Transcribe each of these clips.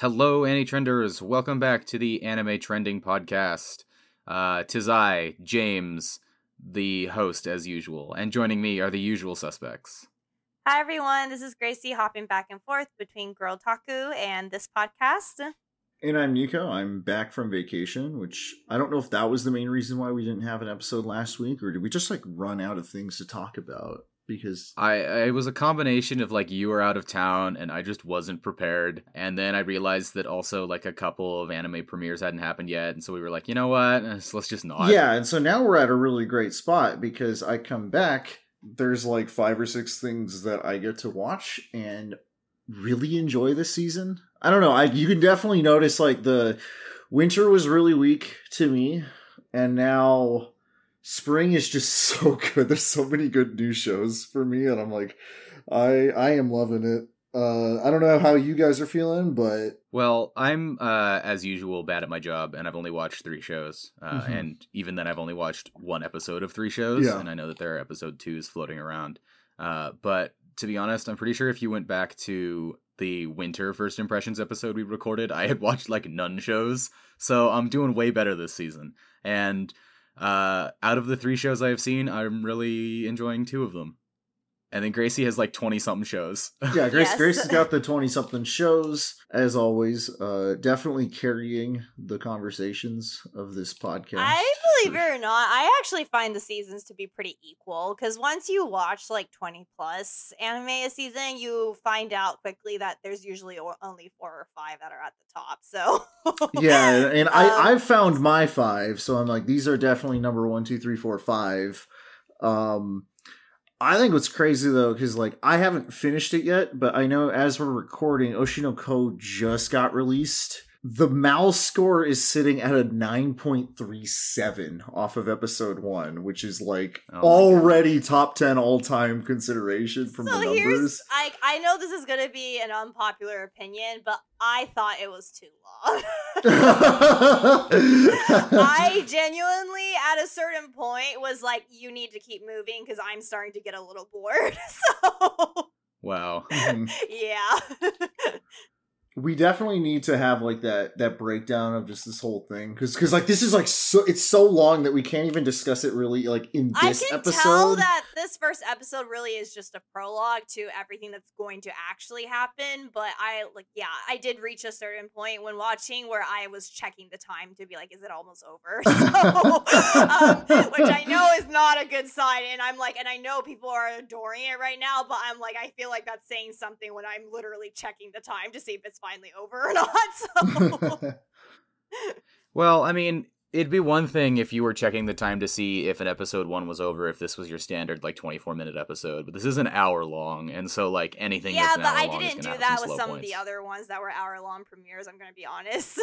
Hello, Annie Trenders. Welcome back to the Anime Trending Podcast. Uh, tis I, James, the host, as usual, and joining me are the usual suspects. Hi, everyone. This is Gracie hopping back and forth between Girltaku and this podcast. And I'm Nico. I'm back from vacation, which I don't know if that was the main reason why we didn't have an episode last week, or did we just like run out of things to talk about? Because I it was a combination of like you were out of town and I just wasn't prepared, and then I realized that also like a couple of anime premieres hadn't happened yet, and so we were like, you know what, let's just not. yeah, and so now we're at a really great spot because I come back. There's like five or six things that I get to watch and really enjoy this season. I don't know. I you can definitely notice like the winter was really weak to me, and now spring is just so good. There's so many good new shows for me, and I'm like, I I am loving it. Uh, I don't know how you guys are feeling, but Well, I'm uh, as usual bad at my job, and I've only watched three shows, uh, Mhm. and even then, I've only watched one episode of three shows, Yeah. and I know that there are episode twos floating around. Uh, but to be honest, I'm pretty sure if you went back to the winter first impressions episode we recorded, I had watched like none shows, so I'm doing way better this season. And uh, out of the three shows I have seen, I'm really enjoying two of them. And then Gracie has like twenty something shows. yeah, Grace Yes. Grace has got the twenty something shows as always. Uh, definitely carrying the conversations of this podcast. I believe it or not, I actually find the seasons to be pretty equal because once you watch like 20 plus anime a season, you find out quickly that there's usually only four or five that are at the top. So, yeah, and Um, I I've found my five, so I'm like these are definitely number one, two, three, four, five. Um, I think what's crazy though, because like I haven't finished it yet, but I know as we're recording, Oshi no Ko just got released. The MAL score is sitting at a 9.37 off of episode one, which is like Oh my already top 10 all time consideration from so the numbers. I I know this is gonna be an unpopular opinion, but I thought it was too long. I genuinely, at a certain point, was like, "You need to keep moving" because I'm starting to get a little bored. So, wow. Yeah. We definitely need to have like that that breakdown of just this whole thing because because like this is like so it's so long that we can't even discuss it really like in I this can episode tell that this first episode really is just a prologue to everything that's going to actually happen. But I like, yeah, I did reach a certain point when watching where I was checking the time to be like, is it almost over? So, um, which I know is not a good sign. And I'm like, and I know people are adoring it right now, but I'm like, I feel like that's saying something when I'm literally checking the time to see if it's finally over or not. So. Well, I mean, it'd be one thing if you were checking the time to see if an episode one was over, if this was your standard like twenty four minute episode, but this is an hour long, and so like anything. yeah, that's an but hour I long didn't do have that with slow some of the other ones that were hour long premieres. I'm gonna be honest.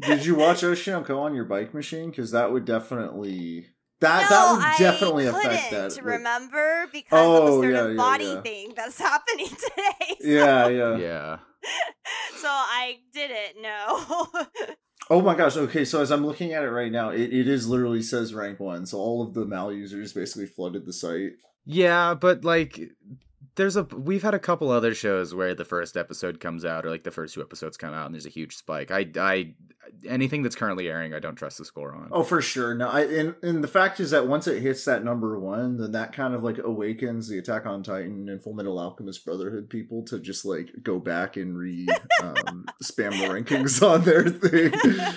did you watch Oshi no Ko on your bike machine because that would definitely that no, that would I definitely affect couldn't, that like- remember because Oh, of a oh, yeah, certain yeah, body yeah. thing that's happening today. So, yeah yeah Yeah. so I didn't know. oh my gosh okay so as i'm looking at it right now it, it is literally says rank one so all of the mal users basically flooded the site Yeah, but like there's a we've had a couple other shows where the first episode comes out or like the first two episodes come out and there's a huge spike. I I anything that's currently airing, I don't trust the score on. Oh, for sure. No, I and, and the fact is that once it hits that number one, then that kind of like awakens the Attack on Titan and Fullmetal Alchemist Brotherhood people to just like go back and re um, spam the rankings on their thing.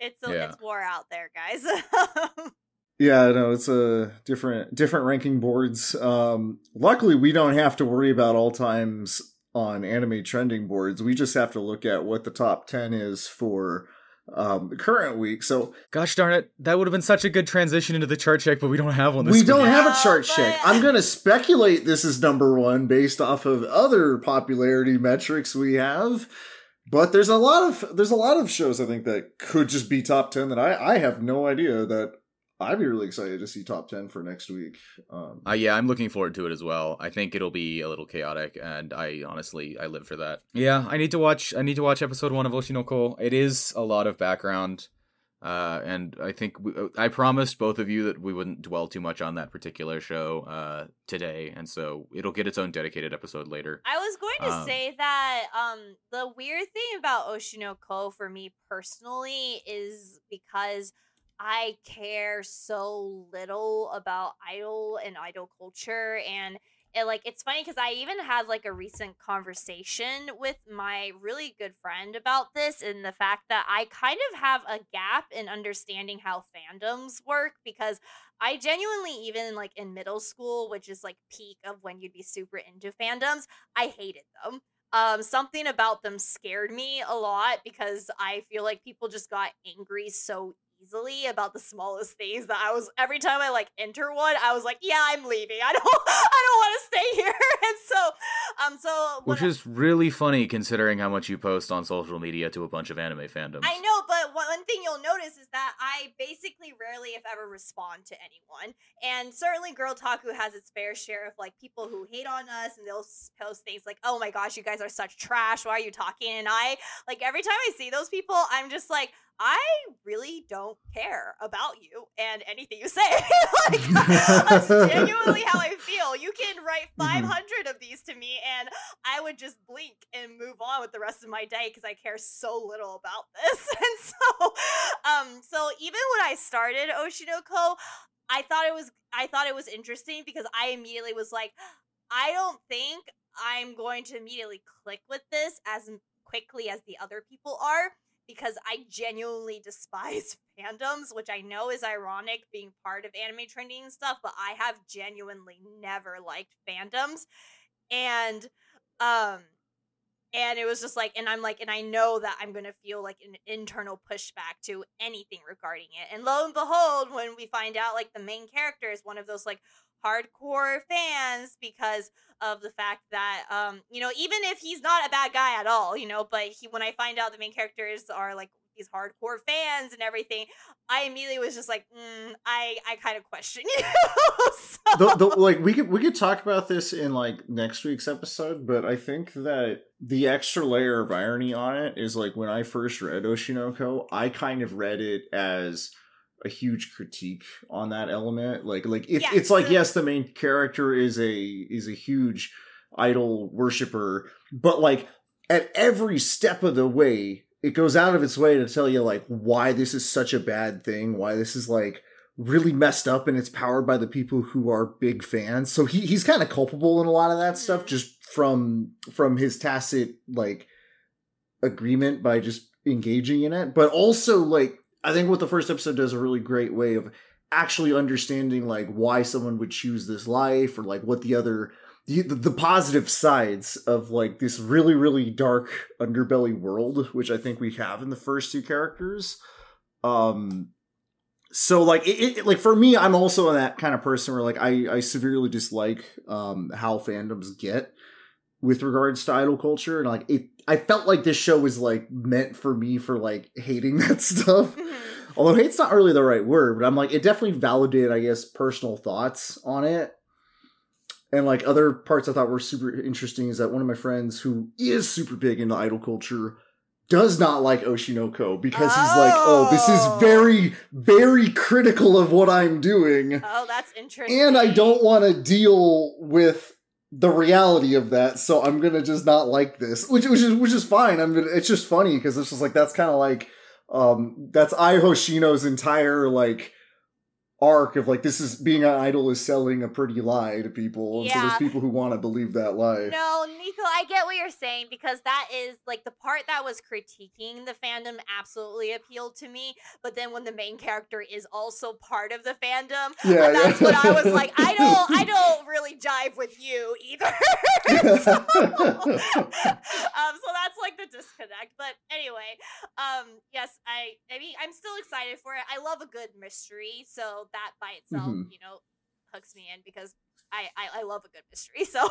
it's a, Yeah. it's war out there, guys. Yeah, no, it's a different different ranking boards. Um, luckily, we don't have to worry about all times on anime trending boards. We just have to look at what the top ten is for um, the current week. So Gosh darn it, that would have been such a good transition into the chart check, but we don't have one this we week. don't have a chart but- check. I'm going to speculate this is number one based off of other popularity metrics we have. But there's a lot of there's a lot of shows I think that could just be top ten that I I have no idea that I'd be really excited to see top ten for next week. Um, Uh, yeah, I'm looking forward to it as well. I think it'll be a little chaotic, and I honestly I live for that. Yeah, I need to watch. I need to watch episode one of Oshi no Ko. It is a lot of background, Uh, and I think we, uh, I promised both of you that we wouldn't dwell too much on that particular show uh, today, and so it'll get its own dedicated episode later. I was going to Um, say that um the weird thing about Oshi no Ko for me personally is because I care so little about idol and idol culture and it, like it's funny because I even had like a recent conversation with my really good friend about this and the fact that I kind of have a gap in understanding how fandoms work because I genuinely even like in middle school, which is like peak of when you'd be super into fandoms, I hated them. Um, something about them scared me a lot because I feel like people just got angry so easily about the smallest things that I was every time I like enter one, I was like, yeah, I'm leaving. I don't I don't want to stay here. And so um so Which is really funny considering how much you post on social media to a bunch of anime fandoms. I know, but one thing you'll notice is that I basically rarely, if ever, respond to anyone. And certainly, Girltaku has its fair share of like people who hate on us, and they'll post things like, "Oh my gosh, you guys are such trash. Why are you talking?" And I like every time I see those people, I'm just like. I really don't care about you and anything you say. like, that's genuinely how I feel. You can write Mhm. 500 of these to me, and I would just blink and move on with the rest of my day because I care so little about this. And so, um, so even when I started Oshi no Ko, I thought it was I thought it was interesting because I immediately was like, I don't think I'm going to immediately click with this as quickly as the other people are because I genuinely despise fandoms, which I know is ironic being part of anime trending and stuff, but I have genuinely never liked fandoms. And um and it was just like and i'm like and i know that i'm gonna feel like an internal pushback to anything regarding it and lo and behold when we find out like the main character is one of those like hardcore fans because of the fact that um you know even if he's not a bad guy at all you know but he when i find out the main characters are like these hardcore fans and everything i immediately was just like mm, i i kind of question you so, the, the, like we could we could talk about this in like next week's episode, but I think that the extra layer of irony on it is like when I first read Oshi no Ko, I kind of read it as a huge critique on that element. Like like it's Yes. it's like yes, the main character is a is a huge idol worshiper, but like at every step of the way, it goes out of its way to tell you like why this is such a bad thing, why this is like really messed up and it's powered by the people who are big fans. So he he's kind of culpable in a lot of that stuff Mhm. just from from his tacit like agreement by just engaging in it. But also like I think what the first episode does a really great way of actually understanding like why someone would choose this life or like what the other the, the positive sides of like this really really dark underbelly world which i think we have in the first two characters. Um so like it, it like for me i'm also that kind of person where like i i severely dislike um how fandoms get with regards to idol culture. And like it i felt like this show was like meant for me for like hating that stuff. Mhm. although hate's not really the right word but i'm like it definitely validated i guess personal thoughts on it and like other parts i thought were super interesting is that one of my friends who is super big into idol culture does not like Oshi no Ko because he's like oh this Oh. is very very critical of what i'm doing. Oh that's interesting. And i don't want to deal with the reality of that so i'm gonna just not like this which, which is which is fine. I'm gonna it's just funny because it's just like that's kind of like um that's ai hoshino's entire like arc of like this is being an idol is selling a pretty lie to people and so there's people who want to believe that lie No, Nico, I get what you're saying because that is like the part that was critiquing the fandom absolutely appealed to me. But then when the main character is also part of the fandom, Yeah, that's yeah. when I was like, I don't, I don't really jive with you either. so, um, so that's like the disconnect. But anyway, um, yes, I, I mean, I'm still excited for it. I love a good mystery, so that by itself, Mhm. you know, hooks me in because I, I, I love a good mystery. So.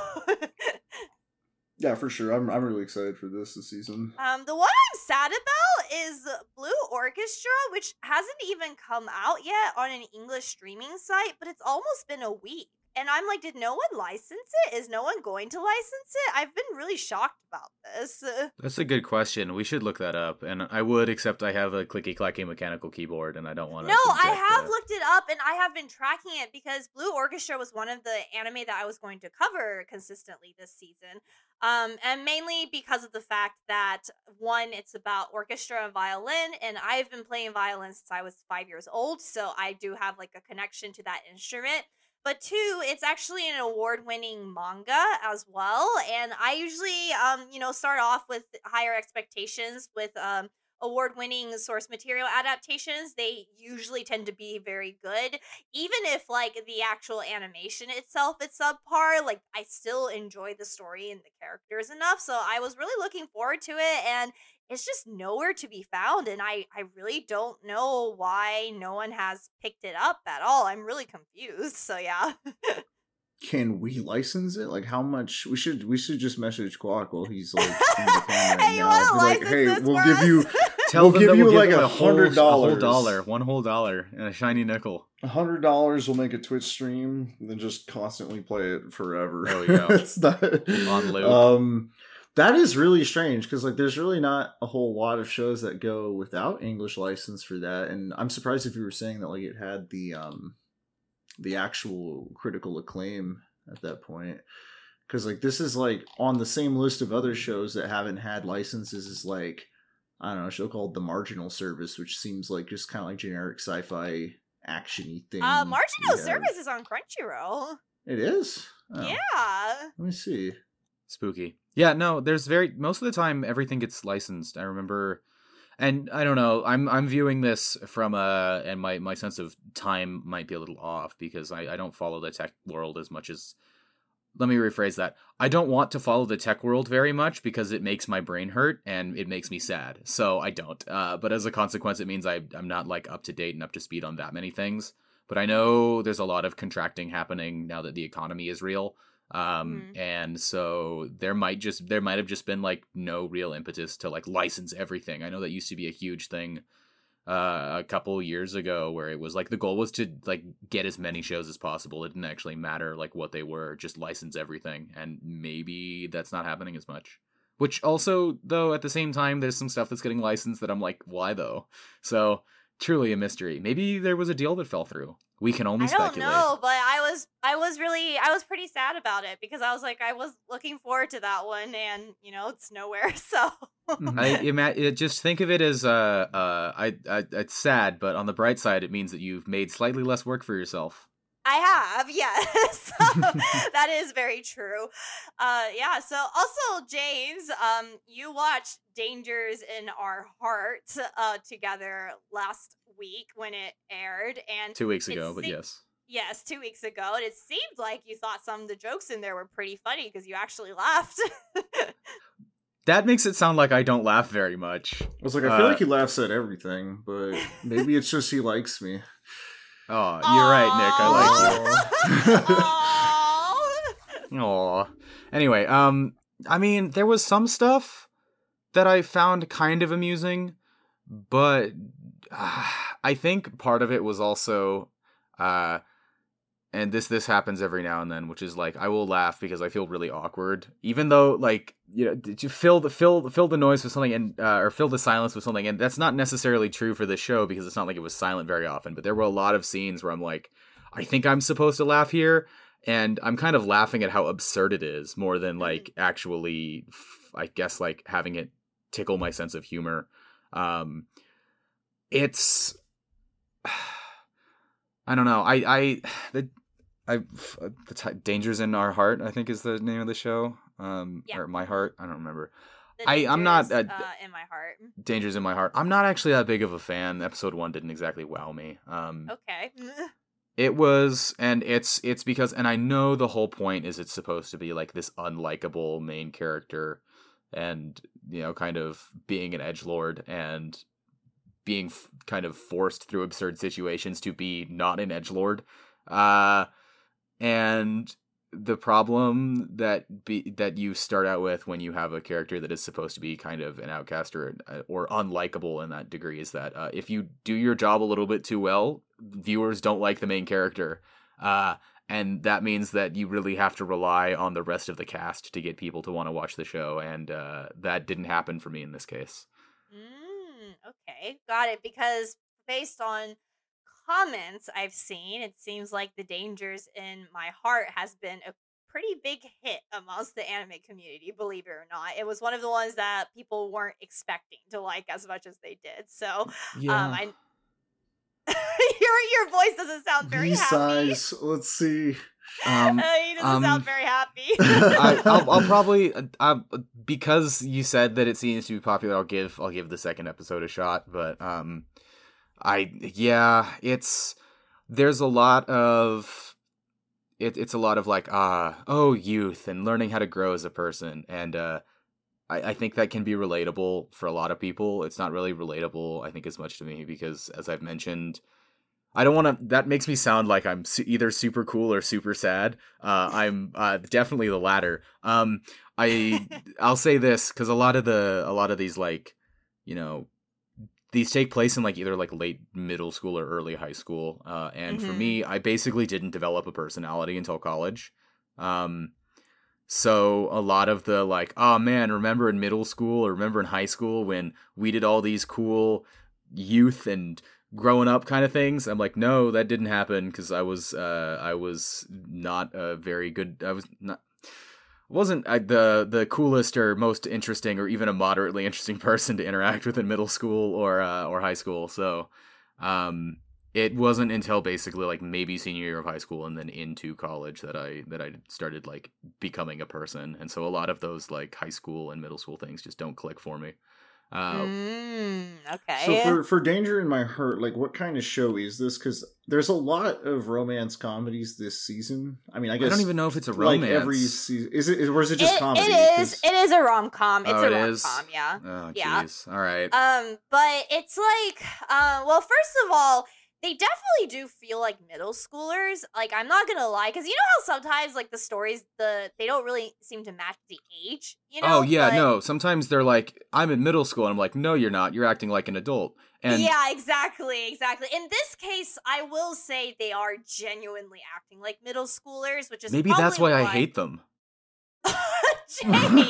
yeah for sure i'm i'm really excited for this this season Um, the one I'm sad about is Blue Orchestra, which hasn't even come out yet on an English streaming site, but it's almost been a week. And I'm like, did no one license it? Is no one going to license it? I've been really shocked about this. That's a good question. We should look that up, and I would, except I have a clicky clacky mechanical keyboard, and I don't want to. No, I have that. looked it up, and I have been tracking it because Blue Orchestra was one of the anime that I was going to cover consistently this season. Um, and mainly because of the fact that one, it's about orchestra and violin, and I've been playing violin since I was five years old, so I do have like a connection to that instrument. But two, it's actually an award-winning manga as well, and I usually, um, you know, start off with higher expectations with um award winning source material adaptations, they usually tend to be very good. Even if like the actual animation itself is subpar, like I still enjoy the story and the characters enough. So I was really looking forward to it and it's just nowhere to be found and I I really don't know why no one has picked it up at all. I'm really confused. So yeah. can we license it? Like how much we should we should just message Quack while he's like in Japan right hey, now. Be like, hey, we'll give us? you Tell we'll give you we'll like a hundred dollars, dollar, one whole dollar, and a shiny nickel. A hundred dollars will make a Twitch stream, and then just constantly play it forever. There we go. it's not on loop. Um, that is really strange because like there's really not a whole lot of shows that go without English license for that, and I'm surprised if you were saying that like it had the um the actual critical acclaim at that point because like this is like on the same list of other shows that haven't had licenses is like I don't know a show called The Marginal Service, which seems like just kind of like generic sci-fi actiony thing. Uh, Marginal Service is on Crunchyroll. It is. Oh. Yeah. Let me see. Spooky. Yeah, no, there's very most of the time everything gets licensed. I remember and I don't know. I'm I'm viewing this from a and my my sense of time might be a little off because I I don't follow the tech world as much as. Let me rephrase that. I don't want to follow the tech world very much because it makes my brain hurt and it makes me sad. So I don't. Uh, but as a consequence, it means I I'm not like up to date and up to speed on that many things. But I know there's a lot of contracting happening now that the economy is real um mm-hmm. and so there might just there might have just been like no real impetus to like license everything. I know that used to be a huge thing uh a couple years ago where it was like the goal was to like get as many shows as possible. It didn't actually matter like what they were just license everything. And maybe that's not happening as much. Which also though at the same time there's some stuff that's getting licensed that i'm like why though? So truly a mystery. Maybe there was a deal that fell through. We can only I speculate. don't know, but I was I was really I was pretty sad about it because I was like I was looking forward to that one and you know it's nowhere. So I ima- just think of it as uh uh I, I it's sad, but on the bright side, it means that you've made slightly less work for yourself. I have, yes. that is very true. Uh, yeah. So also, James, um, you watched Dangers in Our Heart uh, together last week when it aired, and two weeks ago, but yes. Yes, two weeks ago, and it seemed like you thought some of the jokes in there were pretty funny because you actually laughed. that makes it sound like I don't laugh very much. I was like, I feel uh, like he laughs at everything, but maybe it's just he likes me. Oh, you're right, Nick. I like you. Aww. Anyway, um, I mean, there was some stuff that I found kind of amusing, but uh, I think part of it was also, uh, and this this happens every now and then, which is like I will laugh because I feel really awkward, even though like you know did you fill the fill fill the noise with something and uh, or fill the silence with something, and that's not necessarily true for the show because it's not like it was silent very often. But there were a lot of scenes where I'm like, I think I'm supposed to laugh here, and I'm kind of laughing at how absurd it is more than like mm-hmm. actually, I guess like having it tickle my sense of humor. Um, it's I don't know. I I the I the t- dangers in our heart. I think is the name of the show. Um, yeah. or my heart. I don't remember. I I'm not uh, in my heart. Dangers in my heart. I'm not actually that big of a fan. Episode one didn't exactly wow me. Um, okay. it was, and it's it's because, and I know the whole point is it's supposed to be like this unlikable main character, and you know, kind of being an edge lord and being f- kind of forced through absurd situations to be not an edge lord. Uh, and the problem that be that you start out with when you have a character that is supposed to be kind of an outcast or uh, or unlikable in that degree is that uh, if you do your job a little bit too well, viewers don't like the main character. Uh, and that means that you really have to rely on the rest of the cast to get people to want to watch the show, and uh, that didn't happen for me in this case. Mm, okay, got it. Because based on comments I've seen, it seems like The Dangers in My Heart has been a pretty big hit amongst the anime community, believe it or not. It was one of the ones that people weren't expecting to like as much as they did. So, Yeah. um, I your your voice doesn't sound very He happy. Let's see. um, Uh, he doesn't um, sound very happy. I, I'll, I'll probably uh, uh, because you said that it seems to be popular. I'll give I'll give the second episode a shot, but um, I yeah, it's there's a lot of it, it's a lot of like ah oh youth and learning how to grow as a person, and uh, I, I think that can be relatable for a lot of people. It's not really relatable, I think, as much to me because as I've mentioned. I don't want to. That makes me sound like I'm su- either super cool or super sad. Uh, I'm uh, definitely the latter. Um, I I'll say this because a lot of the a lot of these like you know these take place in like either like late middle school or early high school. Uh, and for Mhm. me, I basically didn't develop a personality until college. Um, so a lot of the like, oh man, remember in middle school or remember in high school when we did all these cool youth and growing up kind of things i'm like no that didn't happen because i was uh i was not a very good i was not wasn't I, the the coolest or most interesting or even a moderately interesting person to interact with in middle school or uh, or high school. So um it wasn't until basically like maybe senior year of high school and then into college that i that i started like becoming a person. And so a lot of those like high school and middle school things just don't click for me uh mm, okay. So for for Danger in My Heart, like what kind of show is this? Because there's a lot of romance comedies this season. I mean, I guess I, don't even know if it's a like romance. every season is it, or is it just It- comedy? it is. 'Cause- It is a rom com. It's Oh, a it rom com. Yeah. Oh, Yeah. jeez. All right. Um, but it's like, uh, well, first of all, they definitely do feel like middle schoolers. Like, I'm not gonna lie, because you know how sometimes like the stories, the they don't really seem to match the age. You oh, know? oh yeah, But- no. Sometimes they're like, "I'm in middle school," and I'm like, "No, you're not. You're acting like an adult." And yeah, exactly, exactly. In this case, I will say they are genuinely acting like middle schoolers, which is maybe that's why probably I hate them. James.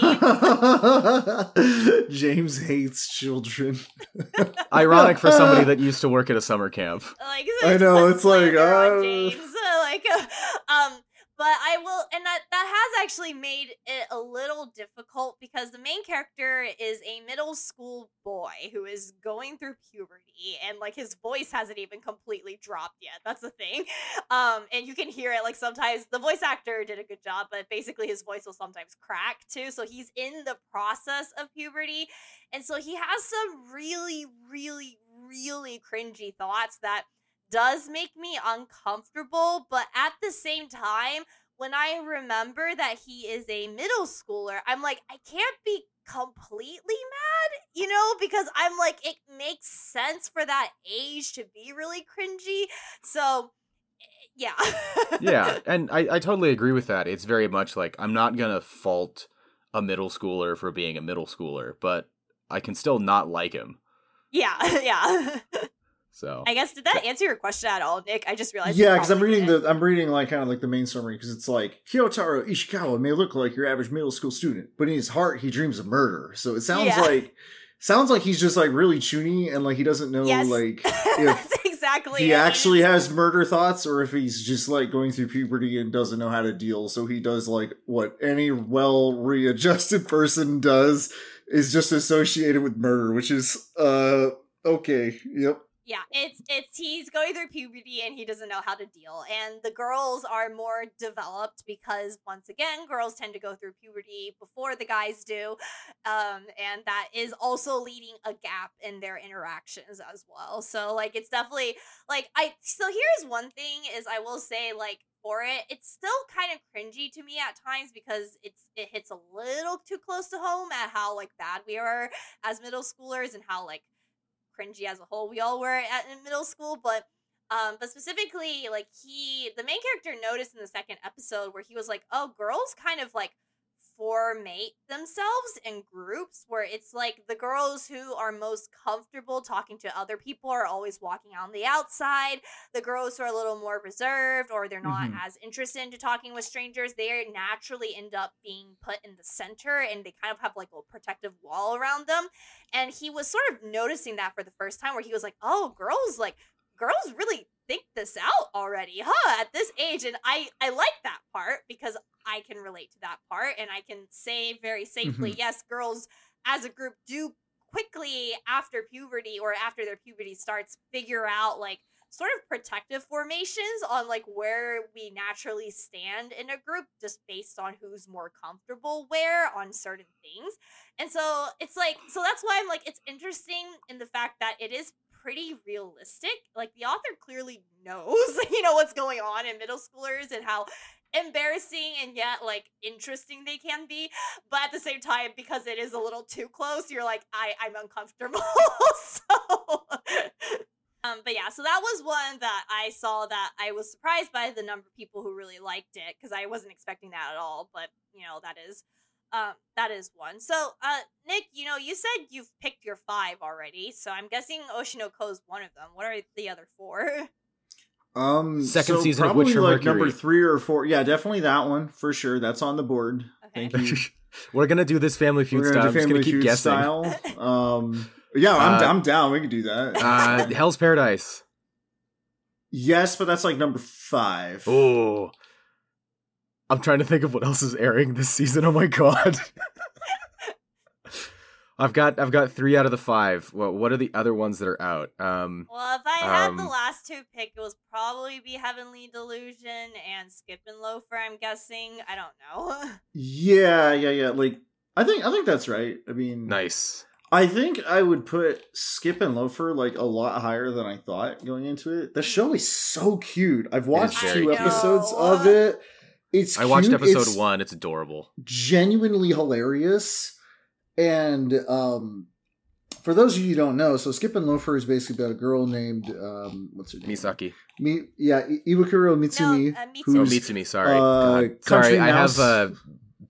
James hates children. Ironic for somebody that used to work at a summer camp. like I know, it's like, slander uh, James, uh, like, uh, um, but I will, and that that has actually made it a little difficult because the main character is a middle school boy who is going through puberty, and like his voice hasn't even completely dropped yet. That's the thing, um, and you can hear it like sometimes the voice actor did a good job, but basically his voice will sometimes crack too. So he's in the process of puberty, and so he has some really, really, really cringy thoughts that does make me uncomfortable. But at the same time, when I remember that he is a middle schooler, I'm like, I can't be completely mad, you know, because I'm like, it makes sense for that age to be really cringy. So, yeah. yeah, and I, I totally agree with that. It's very much like I'm not gonna fault a middle schooler for being a middle schooler, but I can still not like him. yeah. Yeah. So I guess did that answer your question at all, Nick? I just realized. yeah, because I'm reading didn't. the I'm reading like kind of like the main summary because it's like Kyotaro Ichikawa may look like your average middle school student, but in his heart he dreams of murder. So it sounds Yeah. like sounds like he's just like really chuuni and like he doesn't know Yes. like That's exactly. he actually has murder thoughts or if he's just like going through puberty and doesn't know how to deal. So he does like what any well readjusted person does is just associated with murder, which is uh okay. Yep. Yeah, it's it's he's going through puberty and he doesn't know how to deal. And the girls are more developed because once again, girls tend to go through puberty before the guys do. Um, and that is also leading a gap in their interactions as well. So like it's definitely like I so here's one thing is I will say like for it, it's still kind of cringy to me at times because it's it hits a little too close to home at how like bad we are as middle schoolers and how like cringy as a whole. We all were at in middle school but um but specifically like he the main character noticed in the second episode where he was like oh girls kind of like formate themselves in groups where it's like the girls who are most comfortable talking to other people are always walking on the outside. The girls who are a little more reserved or they're not Mhm. as interested into talking with strangers, they naturally end up being put in the center and they kind of have like a protective wall around them. And he was sort of noticing that for the first time where he was like, "Oh, girls like girls really think this out already, huh? At this age." And I I like that part because I can relate to that part and I can say very safely, mm-hmm. yes, girls as a group do quickly after puberty or after their puberty starts figure out like sort of protective formations on like where we naturally stand in a group just based on who's more comfortable where on certain things. And so it's like so that's why I'm like it's interesting in the fact that it is pretty realistic. Like the author clearly knows, you know, what's going on in middle schoolers and how embarrassing and yet like interesting they can be but at the same time because it is a little too close you're like i i'm uncomfortable so um but yeah so that was one that i saw that i was surprised by the number of people who really liked it because i wasn't expecting that at all but you know that is um that is one so uh nick you know you said you've picked your five already so i'm guessing Oshi no Ko is one of them what are the other four Um, Second so season of probably Witcher like Mercury. number three or four. Yeah, definitely that one for sure. That's on the board. okay Thank you. We're gonna do this Family Feud We're style. gonna I'm just gonna Family keep Feud guessing. style. Um, yeah, I'm, Uh, I'm down. We can do that. Uh, Hell's Paradise. yes, but that's like number five. Oh, I'm trying to think of what else is airing this season. Oh my god. I've got I've got three out of the five. Well, what are the other ones that are out? Um, Well, if I had the Um, last two pick, it was probably be Heavenly Delusion and Skip and Loafer. I'm guessing. I don't know. Yeah, yeah, yeah. Like, I think I think that's right. I mean, nice. I think I would put Skip and Loafer like a lot higher than I thought going into it. The show is so cute. I've watched two cute. episodes of it. It's I watched episode It's one. It's adorable. genuinely hilarious. And um for those of you who don't know, so Skip and Loafer is basically about a girl named um what's her name? Misaki. Mi- yeah, I- Iwakura Mitsumi. No, uh, Mitsumi. Oh, Mitsumi. Sorry. uh, God. Country Sorry. I have a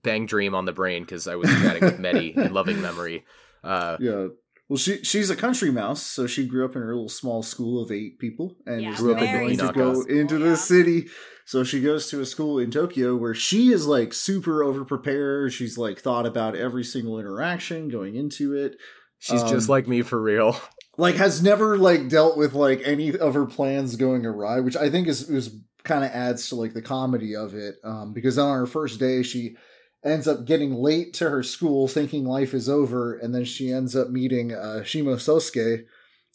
Bang Dream on the brain because I was chatting with Medi in loving memory. Uh, Yeah. Well, she she's a country mouse, so she grew up in her little small school of eight people, and Yeah, is Grew up in going to go into yeah. the city. So she goes to a school in Tokyo where she is like super overprepared. She's like thought about every single interaction going into it. she's just Um, like me for real. Like has never like dealt with like any of her plans going awry, which I think is is kind of adds to like the comedy of it. Um, because on her first day, she ends up getting late to her school, thinking life is over, and then she ends up meeting uh, Shima Sosuke,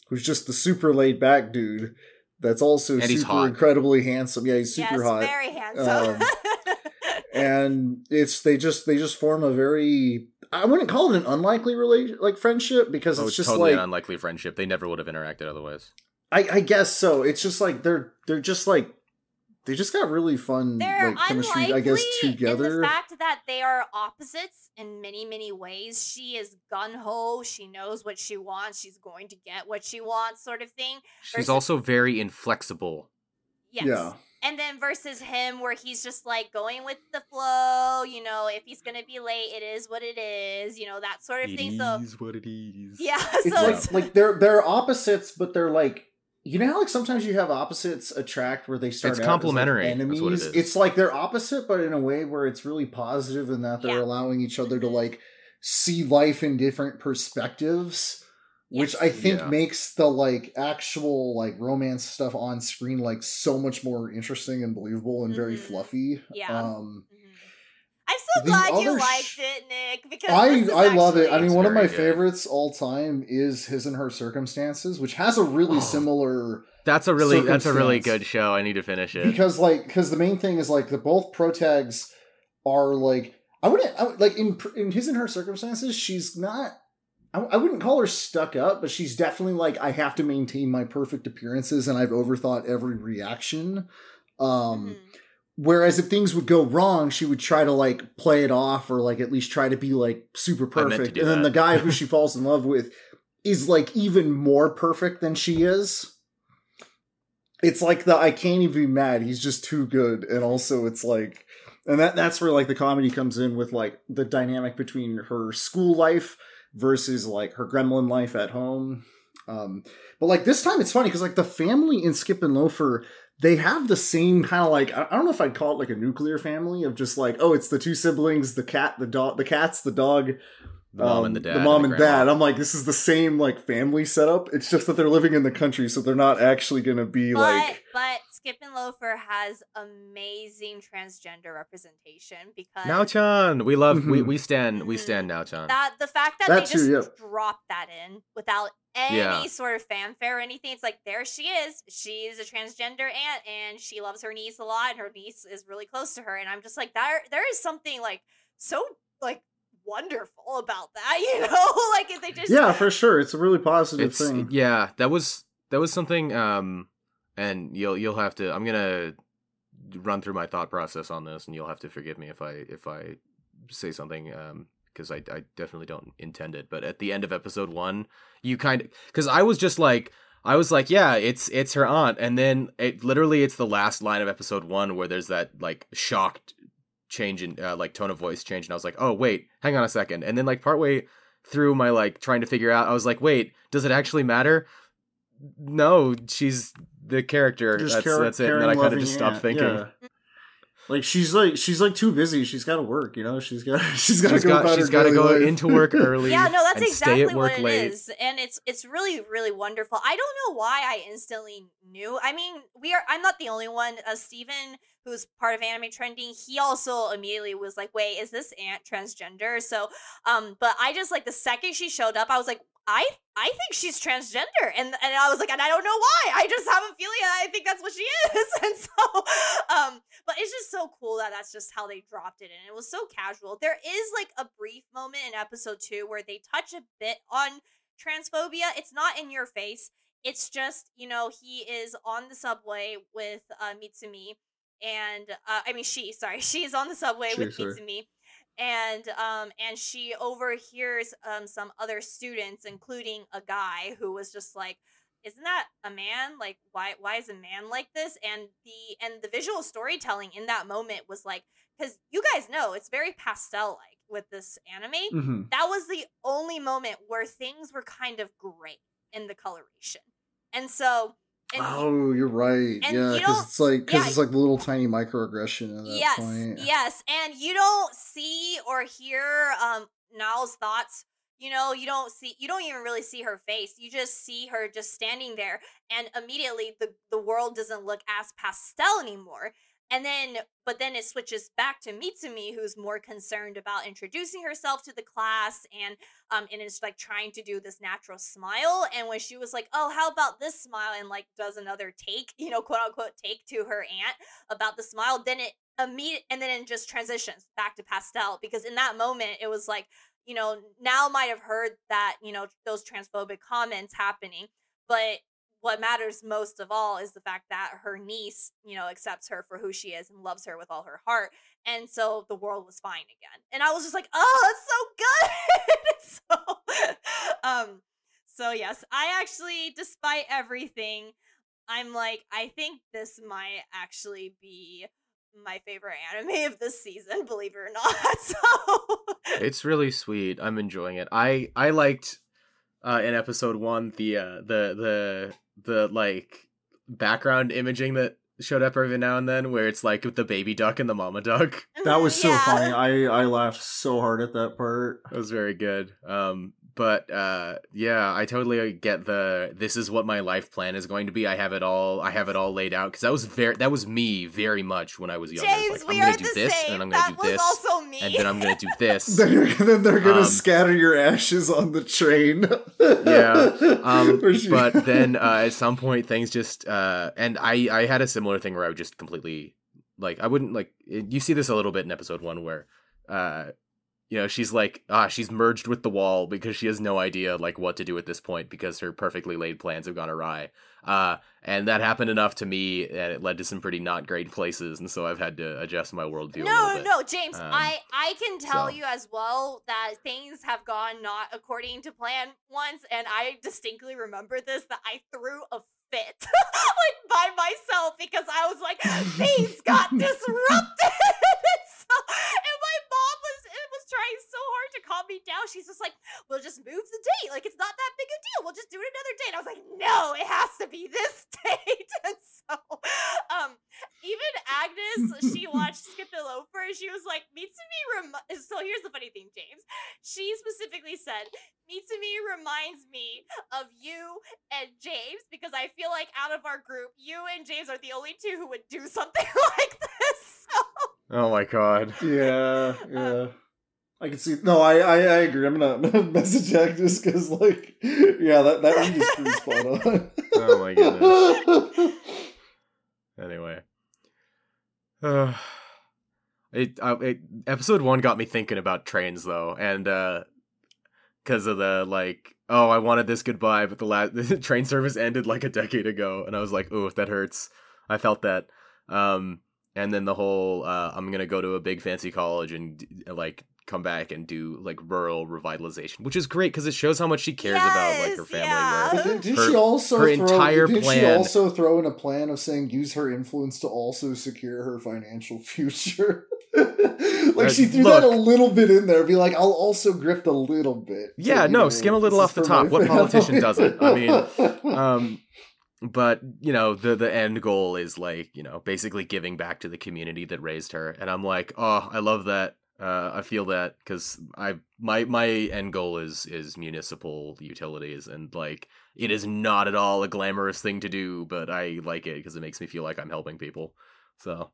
who's just the super laid back dude. That's also And super hot. incredibly handsome. Yeah, he's super yes, hot. very handsome. Um, and it's they just they just form a very I wouldn't call it an unlikely relation like friendship because Oh, it's it's just totally like an unlikely friendship. They never would have interacted otherwise. I, I guess so. It's just like they're they're just like they just got really fun They're like chemistry. unlikely I guess in together. the fact that they are opposites in many, many ways. She is gun ho. She knows what she wants. She's going to get what she wants, sort of thing. She's Versus- also very inflexible. Yes. Yeah. And then versus him, where he's just like going with the flow. You know, if he's gonna be late, it is what it is. You know that sort of It thing. So is what it is. yeah. It's so like like they're they're opposites, but they're like you know how like sometimes you have opposites attract where they start It's out as, like, complementary. That's enemies. what it is. It's like they're opposite, but in a way where it's really positive in that they're Yeah. allowing each other to like see life in different perspectives. Which I think Yeah. makes the like actual like romance stuff on screen like so much more interesting and believable and very Mhm. fluffy. Yeah. Um. I'm so The glad you other liked sh- it, Nick. Because I I love it. I mean, one of my good. favorites all time is His and Her Circumstances, which has a really Oh. similar That's a really that's a really good show. I need to finish it. because like because the main thing is like the both protags are like I wouldn't I, like in in His and Her Circumstances she's not. I, I wouldn't call her stuck up, but she's definitely like I have to maintain my perfect appearances, and I've overthought every reaction. Um, Mhm. Whereas if things would go wrong, she would try to like play it off or like at least try to be like super I meant to perfect. And then that. the guy who she falls in love with is like even more perfect than she is. It's like the I can't even be mad. He's just too good. And also it's like and that that's where like the comedy comes in with like the dynamic between her school life versus like her gremlin life at home. Um, but like this time, it's funny because like the family in Skip and Loafer, they have the same kind of like I don't know if I'd call it like a nuclear family of just like oh, it's the two siblings, the cat, the dog, the cats, the dog, The mom um, and the dad. The mom and, and, the grandma. dad. I'm like, this is the same like family setup. It's just that they're living in the country, so they're not actually gonna be But like. but Skip and Loafer has amazing transgender representation because Nao-chan, we love we Mhm. we stand we Mhm. stand Nao-chan. that the fact that, That they too, just yep. dropped that in without any Yeah. sort of fanfare or anything. It's like there she is. She's a transgender aunt and she loves her niece a lot and her niece is really close to her. And I'm just like, there there is something like so like wonderful about that, you know? like if they just Yeah, for sure. It's a really positive it's thing. yeah that was that was something um and you'll you'll have to i'm gonna run through my thought process on this and you'll have to forgive me if i if i say something um because I, I definitely don't intend it. But at the end of episode one you kind of because i was just like i was like yeah it's it's her aunt. And then it literally it's the last line of episode one where there's that like shocked change in uh, like tone of voice change and i was like oh wait hang on a second. And then like partway through my like trying to figure out i was like wait does it actually matter? No she's the character Just that's, care- that's it and then i kind of just stopped aunt, thinking yeah. Like she's like she's like too busy. She's got to work. You know. She's got she's got to she's go. got about she's her got to go life. into work early Yeah, no, that's exactly stay at work what it late is, and it's it's really really wonderful. I don't know why I instantly knew. I mean, we are. I'm not the only one. Uh, Steven, who's part of Anime Trending, he also immediately was like, "Wait, is this aunt transgender?" So, um, but I just like the second she showed up, I was like, "I I think she's transgender," and and I was like, and I don't know why. I just have a feeling I think that's what she is, and so, um, but it's just so cool that that's just how they dropped it and It was so casual. There is like a brief moment in episode two where they touch a bit on transphobia. It's not in your face. It's just, you know, he is on the subway with uh, Mitsumi. And uh, I mean, she, sorry, she's on the subway She, with sorry. Mitsumi. And um and she overhears um some other students, including a guy who was just like, isn't that a man? Like why why is a man like this? And the and the visual storytelling in that moment was like because you guys know it's very pastel like with this anime. Mhm. that was the only moment where things were kind of gray in the coloration. And so and oh, you're right. yeah, because it's like because yeah. it's like the little tiny microaggression at that yes point. yes and you don't see or hear um Nao's thoughts you know you don't see you don't even really see her face you just see her just standing there and immediately the the world doesn't look as pastel anymore and then but then it switches back to Mitsumi who's more concerned about introducing herself to the class and um and is like trying to do this natural smile. And when she was like oh how about this smile? and like does another take you know quote unquote take to her aunt about the smile then it immediate and then it just transitions back to pastel because in that moment it was like you know Nao might have heard that you know those transphobic comments happening but what matters most of all is the fact that her niece you know accepts her for who she is and loves her with all her heart and so the world was fine again. And i was just like oh that's so good! So um so yes i actually despite everything i'm like i think this might actually be my favorite anime of this season believe it or not so it's really sweet i'm enjoying it. I i liked uh in episode one the uh the the the like background imaging that showed up every now and then where it's like with the baby duck and the mama duck That was so Yeah. funny. I I laughed so hard at that part. that was very good um but uh yeah i totally get the this is what my life plan is going to be i have it all i have it all laid out because that was very that was me very much when i was younger It's James, like, we i'm are gonna do the this same. and i'm gonna that do was this also me. and then i'm gonna do this Then, then they're gonna Um, scatter your ashes on the train. Yeah, um, she- but then uh, at some point things just uh, and I I had a similar thing where I would just completely like I wouldn't like it- you see this a little bit in episode one where uh you know she's like ah she's merged with the wall because she has no idea like what to do at this point because her perfectly laid plans have gone awry uh and that happened enough to me and it led to some pretty not great places and so I've had to adjust my worldview a no, little bit. no, James. Um, I I can tell so- you as well that things have gone not according to plan once, and I distinctly remember this that I threw a fit like by myself because I was like things got disrupted. to calm me down. She's just like, "We'll just move the date. Like it's not that big a deal. We'll just do it another date." And I was like, "No, it has to be this date." and so, um, even Agnes, she watched Skip and Loafer. She was like, "Mitsumi." Rem-. So here's the funny thing, James. She specifically said, "Mitsumi reminds me of you and James because I feel like out of our group, you and James are the only two who would do something like this." So. Oh my god. Yeah, yeah. I can see. No, I, I, I agree. I'm gonna message just because, like, yeah, that that is pretty spot on. Oh my goodness. Anyway. Uh, it, uh, it episode one got me thinking about trains though, and uh, because of the like, oh, I wanted this goodbye, but the last the train service ended like a decade ago, and I was like, oh, that hurts. I felt that. Um, and then the whole uh, I'm gonna go to a big fancy college and like come back and do like rural revitalization, which is great because it shows how much she cares about like her family. yeah. But did, did Her- she also her throw, entire did she also throw in a plan of saying use her influence to also secure her financial future? like she threw that a little bit in there, be like, I'll also grift a little bit. Yeah, you no, know, skim a little off the top. What politician doesn't? I mean, um but you know the the end goal is like you know basically giving back to the community that raised her and i'm like oh i love that uh i feel that because i my my end goal is is municipal utilities and like it is not at all a glamorous thing to do but i like it because it makes me feel like i'm helping people so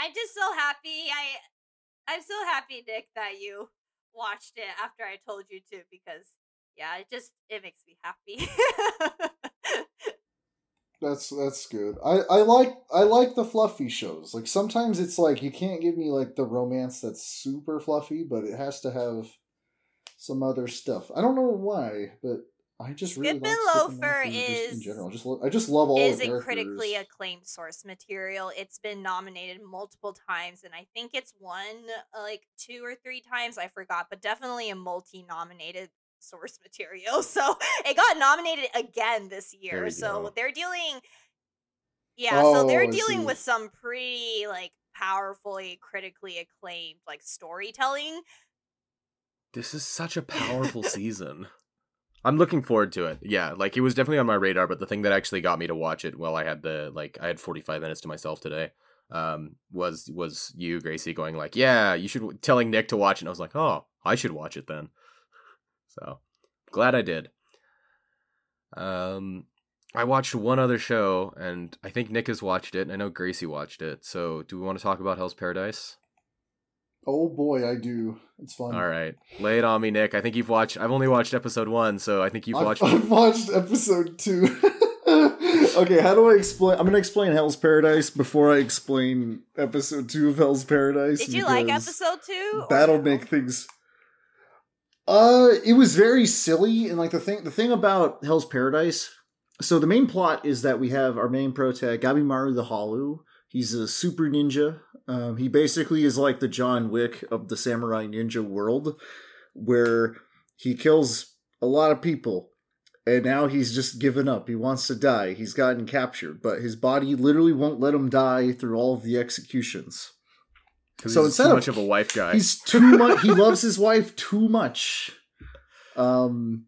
I'm just so happy. I I'm so happy, Nick, that you watched it after I told you to because yeah, it just it makes me happy. That's that's good. I, I like I like the fluffy shows. Like sometimes it's like you can't give me like the romance that's super fluffy, but it has to have some other stuff. I don't know why, but I just really Skip like and Skip and Loafer just in general. I just lo- I just love all is the a critically acclaimed source material. It's been nominated multiple times, and I think it's won uh, like two or three times. I forgot, but definitely a multi-nominated source material. So it got nominated again this year. So go. they're dealing, yeah. so Oh, they're I dealing see. with some pretty like powerfully critically acclaimed like storytelling. this is such a powerful season i'm looking forward to it yeah like it was definitely on my radar but the thing that actually got me to watch it well i had the like i had 45 minutes to myself today um was was you gracie going like yeah you should telling nick to watch it and i was like oh i should watch it then so glad i did um i watched one other show and i think nick has watched it and i know gracie watched it so do we want to talk about hell's paradise Oh boy, I do. It's fun. all right, lay it on me, Nick. I think you've watched. I've only watched episode one, so I think you've I've, watched. I've watched episode two. okay, how do I explain? I'm gonna explain Hell's Paradise before I explain episode two of Hell's Paradise. Did you like episode two? or that'll no? make things uh it was very silly and like the thing the thing about hell's paradise so the main plot is that we have our main protag gabimaru the hollow he's a super ninja. Um, he basically is like the john wick of the samurai ninja world where he kills a lot of people and now he's just given up. He wants to die. He's gotten captured but his body literally won't let him die through all of the executions So he's instead too of- much of a wife guy. He's too much. he loves his wife too much, um,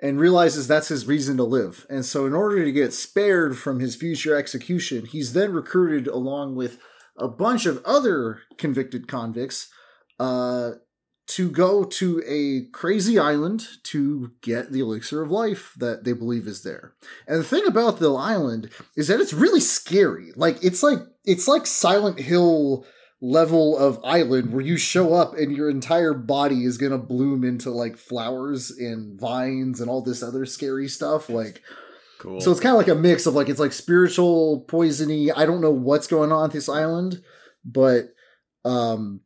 and realizes that's his reason to live. And so, in order to get spared from his future execution, he's then recruited along with a bunch of other convicted convicts uh, to go to a crazy island to get the elixir of life that they believe is there. And the thing about the island is that it's really scary. Like it's like it's like Silent Hill level of island where you show up and your entire body is going to bloom into like flowers and vines and all this other scary stuff like cool. so it's kind of like a mix of like it's like spiritual poisony i don't know what's going on at this island but um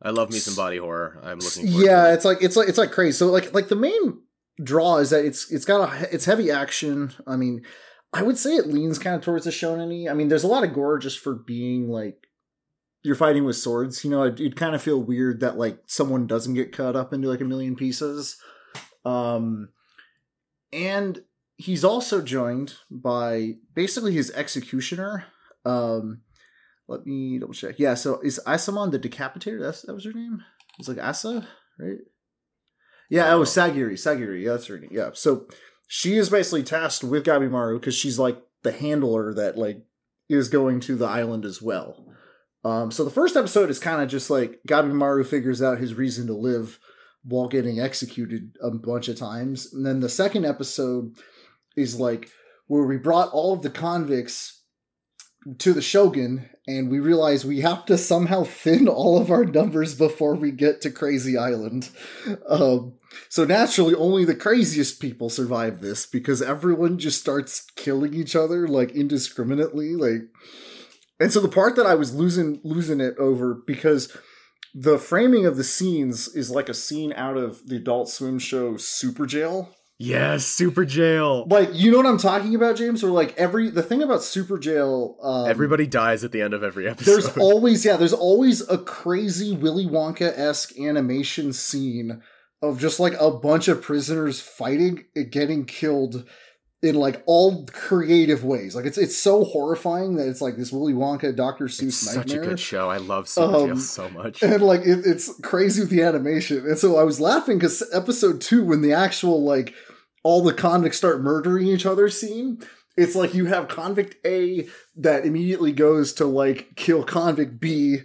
I love me some body horror. I'm looking. Yeah To it's like it's like it's like crazy so like like the main draw is that it's it's got a it's heavy action i mean i would say it leans kind of towards the shonen i mean there's a lot of gore just for being like you're fighting with swords you know it'd, it'd kind of feel weird that like someone doesn't get cut up into like a million pieces um and he's also joined by basically his executioner um let me double check. Yeah, so is Asaemon the Decapitator? That's that was her name. It's like Asa, right? Yeah, oh, Sagiri. Sagiri. Yeah, that's her name. Yeah. So she is basically tasked with Gabimaru because she's like the handler that like is going to the island as well. Um, so the first episode is kind of just like Gabimaru figures out his reason to live while getting executed a bunch of times. And then the second episode is like where we brought all of the convicts to the Shogun and we realize we have to somehow thin all of our numbers before we get to Crazy Island. Um, so naturally, only the craziest people survive this because everyone just starts killing each other like indiscriminately. Like, and so the part that I was losing losing it over because the framing of the scenes is like a scene out of the Adult Swim show Super Jail. Yes, Super Jail. Like you know what I'm talking about, James? Or like every the thing about Super Jail, um, everybody dies at the end of every episode. There's always yeah, there's always a crazy Willy Wonka esque animation scene of just like a bunch of prisoners fighting getting killed in like all creative ways. Like it's it's so horrifying that it's like this Willy Wonka Dr. Seuss it's nightmare. Such a good show. I love um, so much. And like it, it's crazy with the animation. And so I was laughing because episode two, when the actual like all the convicts start murdering each other scene, it's like you have convict A that immediately goes to like kill convict B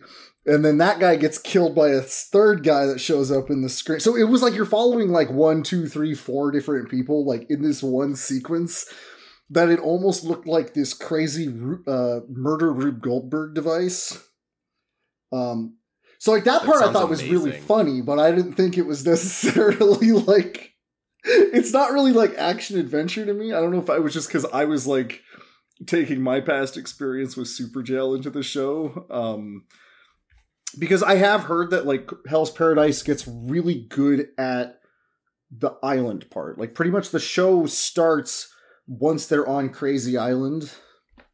and then that guy gets killed by a third guy that shows up in the screen. So it was like you're following like one, two, three, four different people like in this one sequence. That it almost looked like this crazy uh, murder Rube Goldberg device. Um, so like that, that part I thought amazing. was really funny, but I didn't think it was necessarily like. It's not really like action adventure to me. I don't know if I was just because I was like taking my past experience with Super Jail into the show. Um, because I have heard that like Hell's Paradise gets really good at the island part. Like pretty much the show starts once they're on Crazy Island.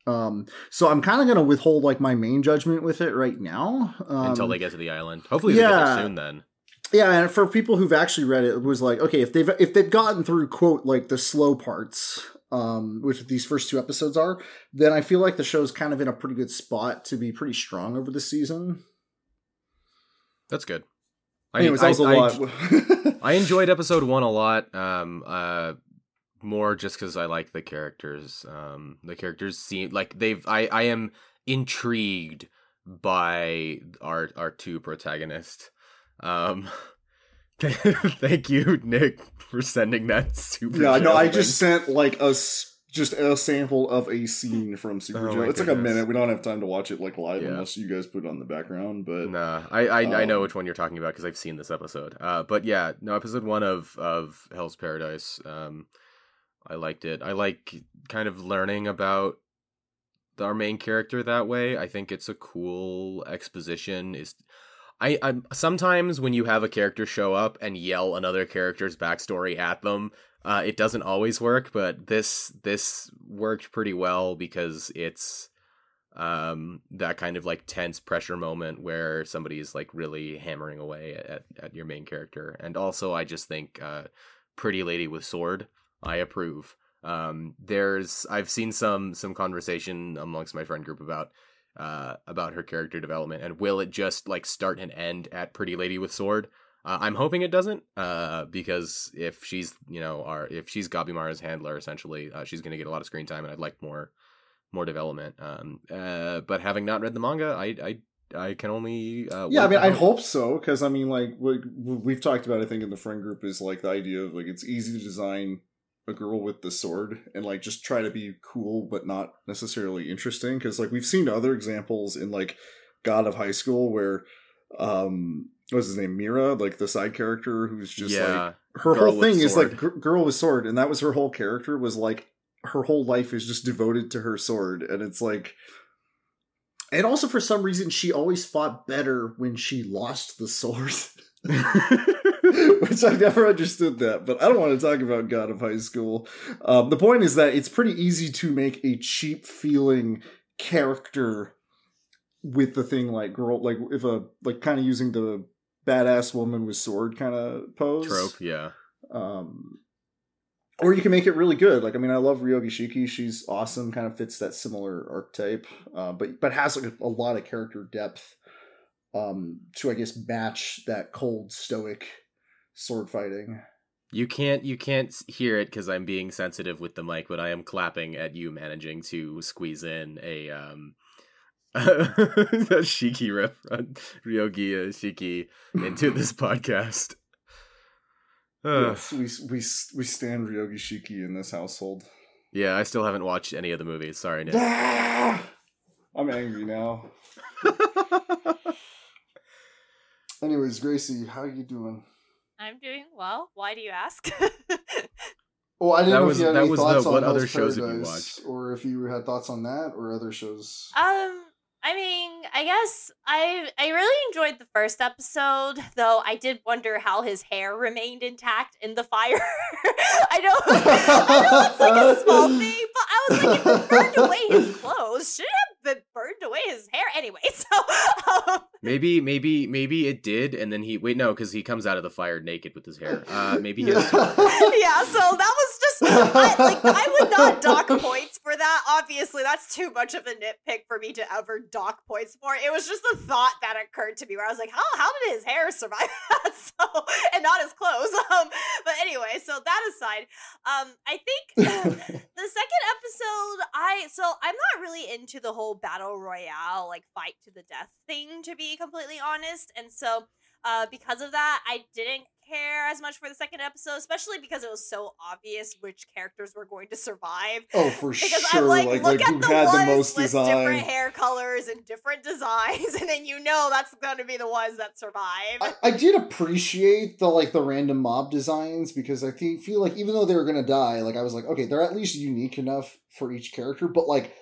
Um, so I'm kind of gonna withhold like my main judgment with it right now um, until they get to the island. Hopefully, they yeah, get there soon. Then, yeah. And for people who've actually read it, it was like okay, if they've if they've gotten through quote like the slow parts, um, which these first two episodes are, then I feel like the show's kind of in a pretty good spot to be pretty strong over the season. That's good. I, was I, a lot. I, I enjoyed episode one a lot. Um, uh, more just because I like the characters. Um, the characters seem like they've. I I am intrigued by our our two protagonists. Um, thank you, Nick, for sending that super. Yeah, no, I just sent like a just a sample of a scene from Super oh Joe. It's goodness. like a minute. We don't have time to watch it like live yeah. unless you guys put it on the background. But nah, I I, um, I know um, which one you're talking about because I've seen this episode. Uh, but yeah, no, episode one of of Hell's Paradise. Um, I liked it. I like kind of learning about our main character that way. I think it's a cool exposition. Is I, I sometimes when you have a character show up and yell another character's backstory at them, uh, it doesn't always work, but this this worked pretty well because it's um, that kind of like tense pressure moment where somebody's like really hammering away at, at your main character. And also, I just think uh, Pretty Lady with Sword, I approve. Um, there's I've seen some some conversation amongst my friend group about uh, about her character development and will it just like start and end at Pretty Lady with Sword? Uh, I'm hoping it doesn't, uh, because if she's you know our if she's Gabimaru's handler, essentially, uh, she's going to get a lot of screen time, and I'd like more more development. Um, uh, but having not read the manga, I I I can only uh, yeah. I mean, I hope so because I mean, like we, we've talked about, I think in the friend group is like the idea of like it's easy to design a girl with the sword and like just try to be cool but not necessarily interesting because like we've seen other examples in like God of High School where um what's his name? Mira like the side character who's just yeah, like her whole thing is like g- girl with sword and that was her whole character was like her whole life is just devoted to her sword and it's like and also for some reason she always fought better when she lost the sword. Which i never understood that but i don't want to talk about god of high school. Um, the point is that it's pretty easy to make a cheap feeling character with the thing like girl like if a like kind of using the badass woman with sword kind of pose trope yeah um or you can make it really good. Like I mean, I love Ryogi Shiki. She's awesome. Kind of fits that similar archetype, uh, but but has like a, a lot of character depth um, to I guess match that cold stoic sword fighting. You can't you can't hear it because I'm being sensitive with the mic, but I am clapping at you managing to squeeze in a um a Shiki reference, Ryogi uh, Shiki into this podcast. Uh, yes, we we we stand Ryogi Shiki in this household. Yeah, I still haven't watched any of the movies. Sorry, Nick. Ah! I'm angry now. Anyways, Gracie, how are you doing? I'm doing well. Why do you ask? Well, I didn't That know was- if you had any was the- thoughts on what other Hell's shows have you watched? or if you had thoughts on that or other shows. Um, I mean, I guess I I really enjoyed the first episode, though I did wonder how his hair remained intact in the fire. I know, I know it's like a small thing, but I was like, if it burned away his clothes, should it have been burned away his hair anyway? So, um, Maybe maybe maybe it did, and then he wait no because he comes out of the fire naked with his hair. Uh, maybe he yeah, so that was just I, like I would not dock points for that. Obviously, that's too much of a nitpick for me to ever dock points for. It was just a thought that occurred to me where I was like, how how did his hair survive that? So and not his clothes. Um, but anyway, so that aside, um, I think the second episode, I so I'm not really into the whole battle royale like fight to the death thing to be completely honest, and so uh, because of that, I didn't care as much for the second episode, especially because it was so obvious which characters were going to survive. oh, for Because sure. I'm like, like, look like at who the had ones the most with design? different hair colors and different designs, and then you know that's going to be the ones that survive. I, I did appreciate the like the random mob designs because I think feel like even though they were gonna die, like I was like, okay, they're at least unique enough for each character, but like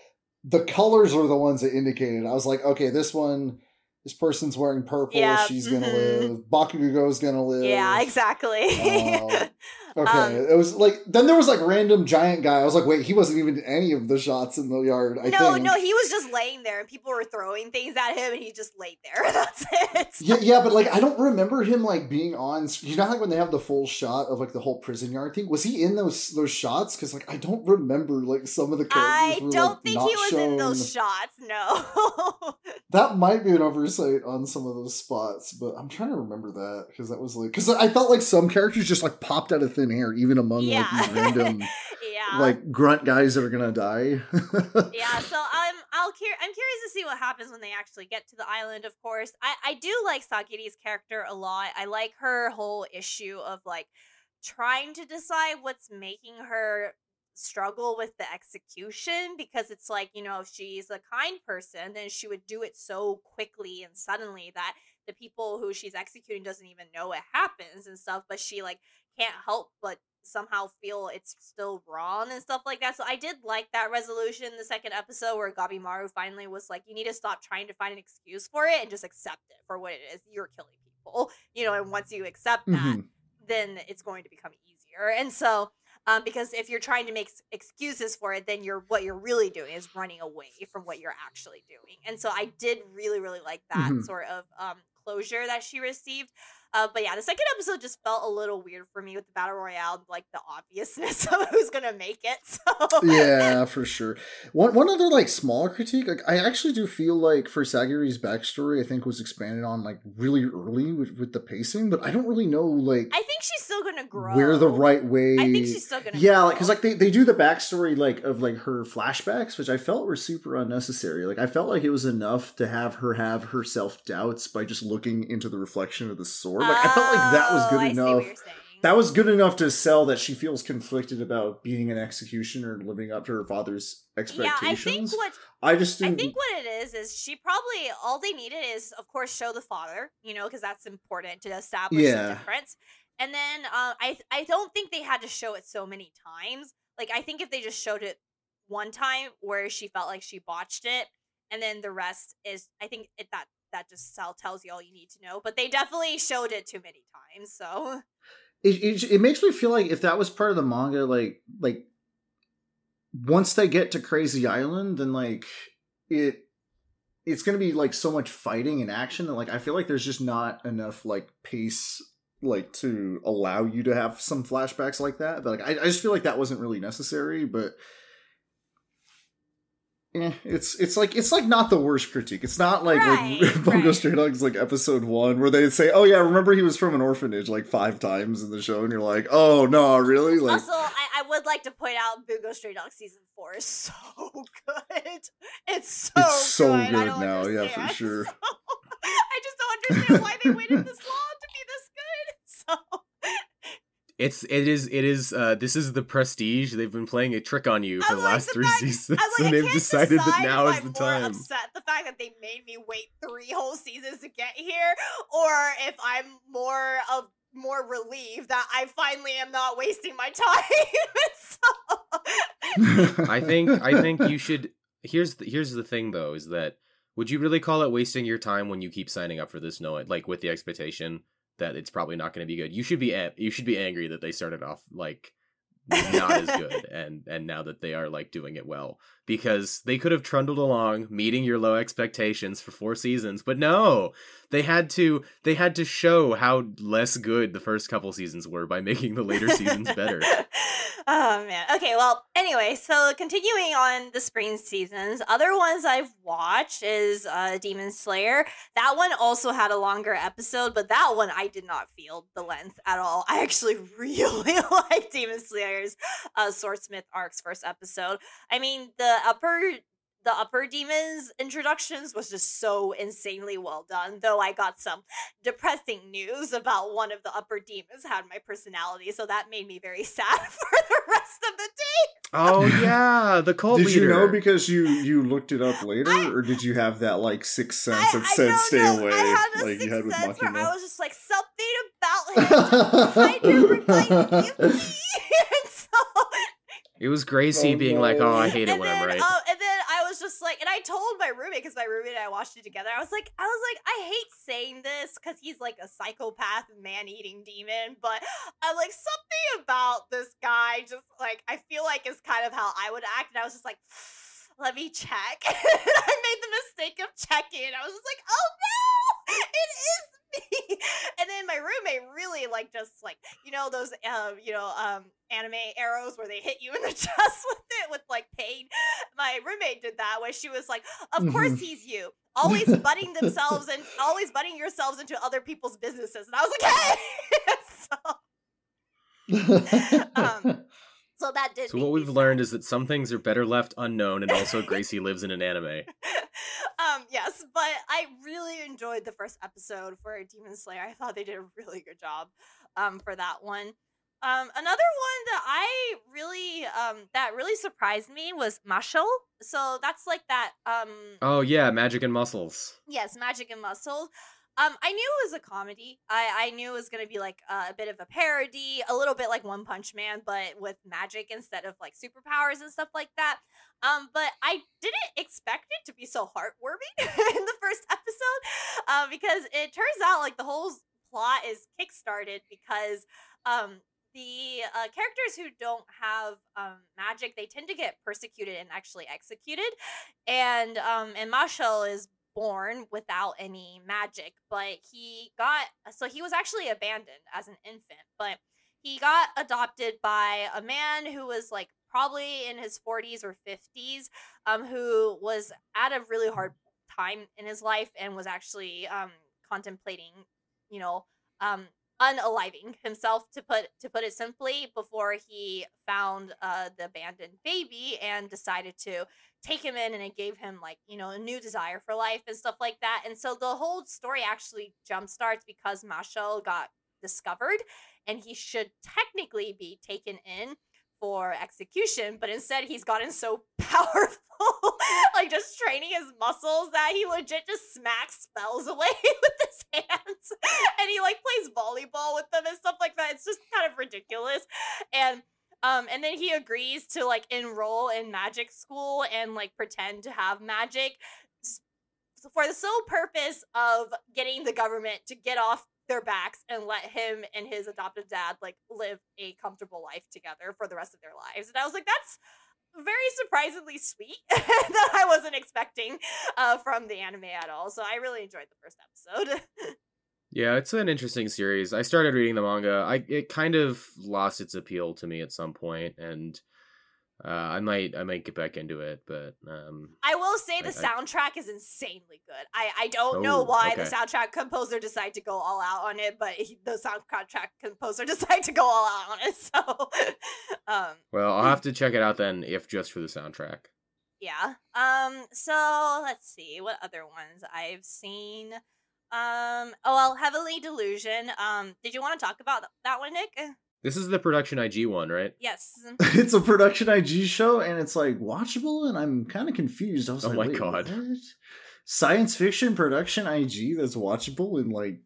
the colors are the ones that indicated. I was like, okay, this one, this person's wearing purple, Yeah, she's gonna mhm. live. Bakugo's gonna live. yeah, exactly. Um, Okay, Um, it was like then there was like random giant guy. I was like, wait, he wasn't even any of the shots in the yard. I no, think. no, he was just laying there, and people were throwing things at him, and he just laid there. That's it. Yeah, yeah, but like I don't remember him like being on. You know, like when they have the full shot of like the whole prison yard thing. Was he in those those shots? Because like I don't remember like some of the characters. I were, don't like, think he was in those shots. No. That might be an oversight on some of those spots, but I'm trying to remember that because that was like because I felt like some characters just like popped out of thin air, even among yeah. like these random yeah. like grunt guys that are gonna die. yeah, so I'm I'll cur- I'm curious to see what happens when they actually get to the island. Of course, I I do like Sagiri's character a lot. I like her whole issue of like trying to decide what's making her struggle with the execution because it's like you know if she's a kind person then she would do it so quickly and suddenly that the people who she's executing doesn't even know it happens and stuff but she like can't help but somehow feel it's still wrong and stuff like that. So I did like that resolution in the second episode where Gabi Maru finally was like, you need to stop trying to find an excuse for it and just accept it for what it is. You're killing people, you know, and once you accept that, Mhm. then it's going to become easier. And so, um, because if you're trying to make excuses for it, then you're what you're really doing is running away from what you're actually doing. And so I did really, really like that Mhm. sort of um, closure that she received. Uh, but yeah, the second episode just felt a little weird for me with the battle royale, like the obviousness of who's gonna make it. So yeah, for sure. One one other like small critique, like I actually do feel like for Sagiri's backstory, I think was expanded on like really early with, with the pacing, but I don't really know like I think she's still gonna grow. where the right way. I think she's still gonna. yeah, grow. like because like they, they do the backstory like of like her flashbacks, which I felt were super unnecessary. Like I felt like it was enough to have her have her self doubts by just looking into the reflection of the sword. Like I felt like that was Oh, good I what enough. That was good enough to sell that she feels conflicted about being an executioner and living up to her father's expectations. yeah, I think what I just didn't. think what it is is she probably all they needed is of course show the father, you know, because that's important to establish Yeah. the difference. And then uh, I I don't think they had to show it so many times. Like I think if they just showed it one time where she felt like she botched it, and then the rest is I think it that that just tell, tells you all you need to know. But they definitely showed it too many times. So it, it it makes me feel like if that was part of the manga, like like once they get to Crazy Island, then like it it's gonna be like so much fighting and action that like I feel like there's just not enough like pace like to allow you to have some flashbacks like that. But, like I, I just feel like that wasn't really necessary, but eh, it's it's like it's like not the worst critique. It's not like Right, like Bungo right. Stray Dogs like episode one where they say, "Oh yeah, remember he was from an orphanage" like five times in the show, and you're like, "Oh no, really?" Like also, I, I would like to point out Bungo Stray Dogs season four is so good. It's so It's so good, good don't now, yeah, for sure. So, I just don't understand why they waited this long to be this good. So It's it is it is uh this is the prestige. They've been playing a trick on you for I'm the like, last the three fact- seasons, I'm like, and I they've decided that now is I'm the more time. Upset the fact that they made me wait three whole seasons to get here, or if I'm more of more relieved that I finally am not wasting my time. so, I think I think you should. Here's the, here's the thing though, is that would you really call it wasting your time when you keep signing up for this knowing like with the expectation that it's probably not going to be good? You should be you should be angry that they started off like not as good and and now that they are like doing it well because they could have trundled along meeting your low expectations for four seasons but no they had to they had to show how less good the first couple seasons were by making the later seasons better oh man. Okay, well, anyway, so continuing on the spring seasons, other ones I've watched is uh Demon Slayer. That one also had a longer episode, but that one I did not feel the length at all. I actually really like Demon Slayer's uh Swordsmith Arc's first episode. I mean, the upper the upper demons introductions was just so insanely well done though i got some depressing news about one of the upper demons had my personality so that made me very sad for the rest of the day oh yeah the cult did leader you know because you you looked it up later, I- or did you have that like sixth sense I, that I said don't "stay know. away"? I had a like you sixth had with sense where I was just like something about him kind of reminded me of me. And so It was Gracie Oh, being like, "Oh, I hate it when then, I'm right." um, and then I was just like, and I told my roommate because my roommate and I watched it together. I was like, I was like, I hate saying this because he's like a psychopath, man-eating demon, but I'm like something about this guy. Just like I feel like is kind of how I would act, and I was just like. Let me check. I made the mistake of checking. and I was just like, "Oh no, it is me." And then my roommate really like just like you know those um you know um anime arrows where they hit you in the chest with it with like pain. My roommate did that where she was like, "Of course Mhm. he's you, always butting themselves and always butting yourselves into other people's businesses." And I was like, "Hey!" so, um, so that did. so what we've sad. learned is that some things are better left unknown, and also Gracie lives in an anime. um, yes, but I really enjoyed the first episode for Demon Slayer. I thought they did a really good job um, for that one. Um, another one that I really um, that really surprised me was Mashle. So that's like that um, Oh yeah, magic and muscles. Yes, Magic and Muscle. Um, I knew it was a comedy. I I knew it was gonna be like uh, a bit of a parody, a little bit like One Punch Man, but with magic instead of like superpowers and stuff like that. Um, but I didn't expect it to be so heartwarming in the first episode, uh, because it turns out like the whole plot is kickstarted because um the uh, characters who don't have um, magic they tend to get persecuted and actually executed and um and Marshall is born without any magic, but he got so he was actually abandoned as an infant, but he got adopted by a man who was like probably in his 40s or 50s um who was at a really hard time in his life and was actually um contemplating you know um unaliving himself to put to put it simply before he found uh the abandoned baby and decided to take him in and it gave him like you know a new desire for life and stuff like that and so the whole story actually jump starts because Marshall got discovered and he should technically be taken in for execution but instead he's gotten so powerful like just training his muscles that he legit just smacks spells away with his hands and he like plays volleyball with them and stuff like that. It's just kind of ridiculous and um, and then he agrees to like enroll in magic school and like pretend to have magic for the sole purpose of getting the government to get off their backs and let him and his adoptive dad like live a comfortable life together for the rest of their lives. And I was like, that's very surprisingly sweet that I wasn't expecting uh, from the anime at all. So I really enjoyed the first episode. Yeah, it's an interesting series. I started reading the manga. I it kind of lost its appeal to me at some point, and uh, I might I might get back into it. But um, I will say the I- I- soundtrack is insanely good. I, I don't know Oh, why the soundtrack composer decided to go all out on it, but he, the soundtrack composer decided to go all out on it. So, um, well, I'll have to check it out then, if just for the soundtrack. yeah. Um, so let's see what other ones I've seen. Um, oh well, Heavenly Delusion. Um, did you want to talk about that one, Nick? This is the production IG one, right? Yes. it's a production IG show and it's like watchable and I'm kind of confused. I was Oh like, my "Wait, God. what? Science fiction production IG that's watchable and like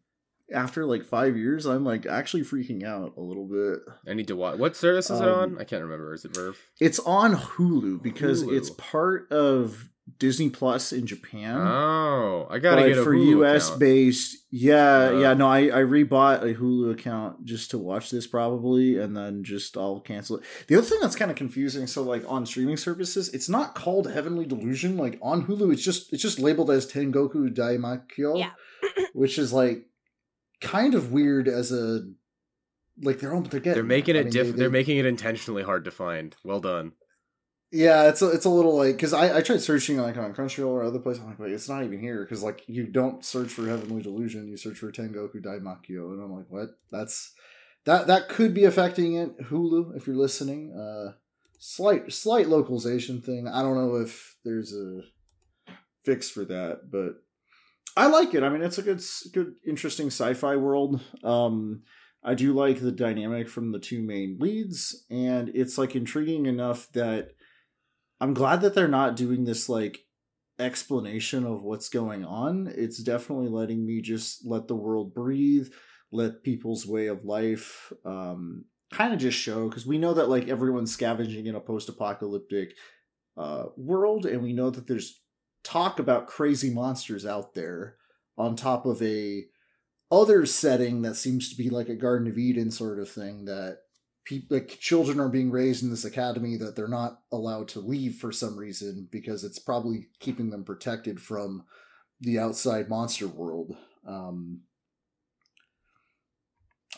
after like five years, I'm like actually freaking out a little bit. I need to watch. What service is it Um, on? I can't remember. Is it Verve? It's on Hulu because Hulu. it's part of Disney Plus in Japan. Oh, I gotta but get a for Hulu US account. based, yeah, Oh. yeah. No, I I rebought a Hulu account just to watch this probably, and then just I'll cancel it. The other thing that's kind of confusing, so like on streaming services, it's not called Heavenly Delusion. Like on Hulu, it's just it's just labeled as Tengoku Daimakyo, Yeah. which is like kind of weird as a like they're they're getting They're making there. it I mean, diff- they- They're making it intentionally hard to find. Well done. Yeah, it's a, it's a little like because I, I tried searching like on Crunchyroll or other places. I'm like, wait, it's not even here because like you don't search for Heavenly Delusion, you search for Tengoku Daimakyo, and I'm like, what? That's that that could be affecting it. Hulu, if you're listening, uh, slight slight localization thing. I don't know if there's a fix for that, but I like it. I mean, it's a good good interesting sci-fi world. Um, I do like the dynamic from the two main leads, and it's like intriguing enough that I'm glad that they're not doing this like explanation of what's going on. It's definitely letting me just let the world breathe, let people's way of life um kind of just show because we know that like everyone's scavenging in a post-apocalyptic uh world and we know that there's talk about crazy monsters out there on top of a other setting that seems to be like a garden of eden sort of thing that people like children are being raised in this academy that they're not allowed to leave for some reason because it's probably keeping them protected from the outside monster world um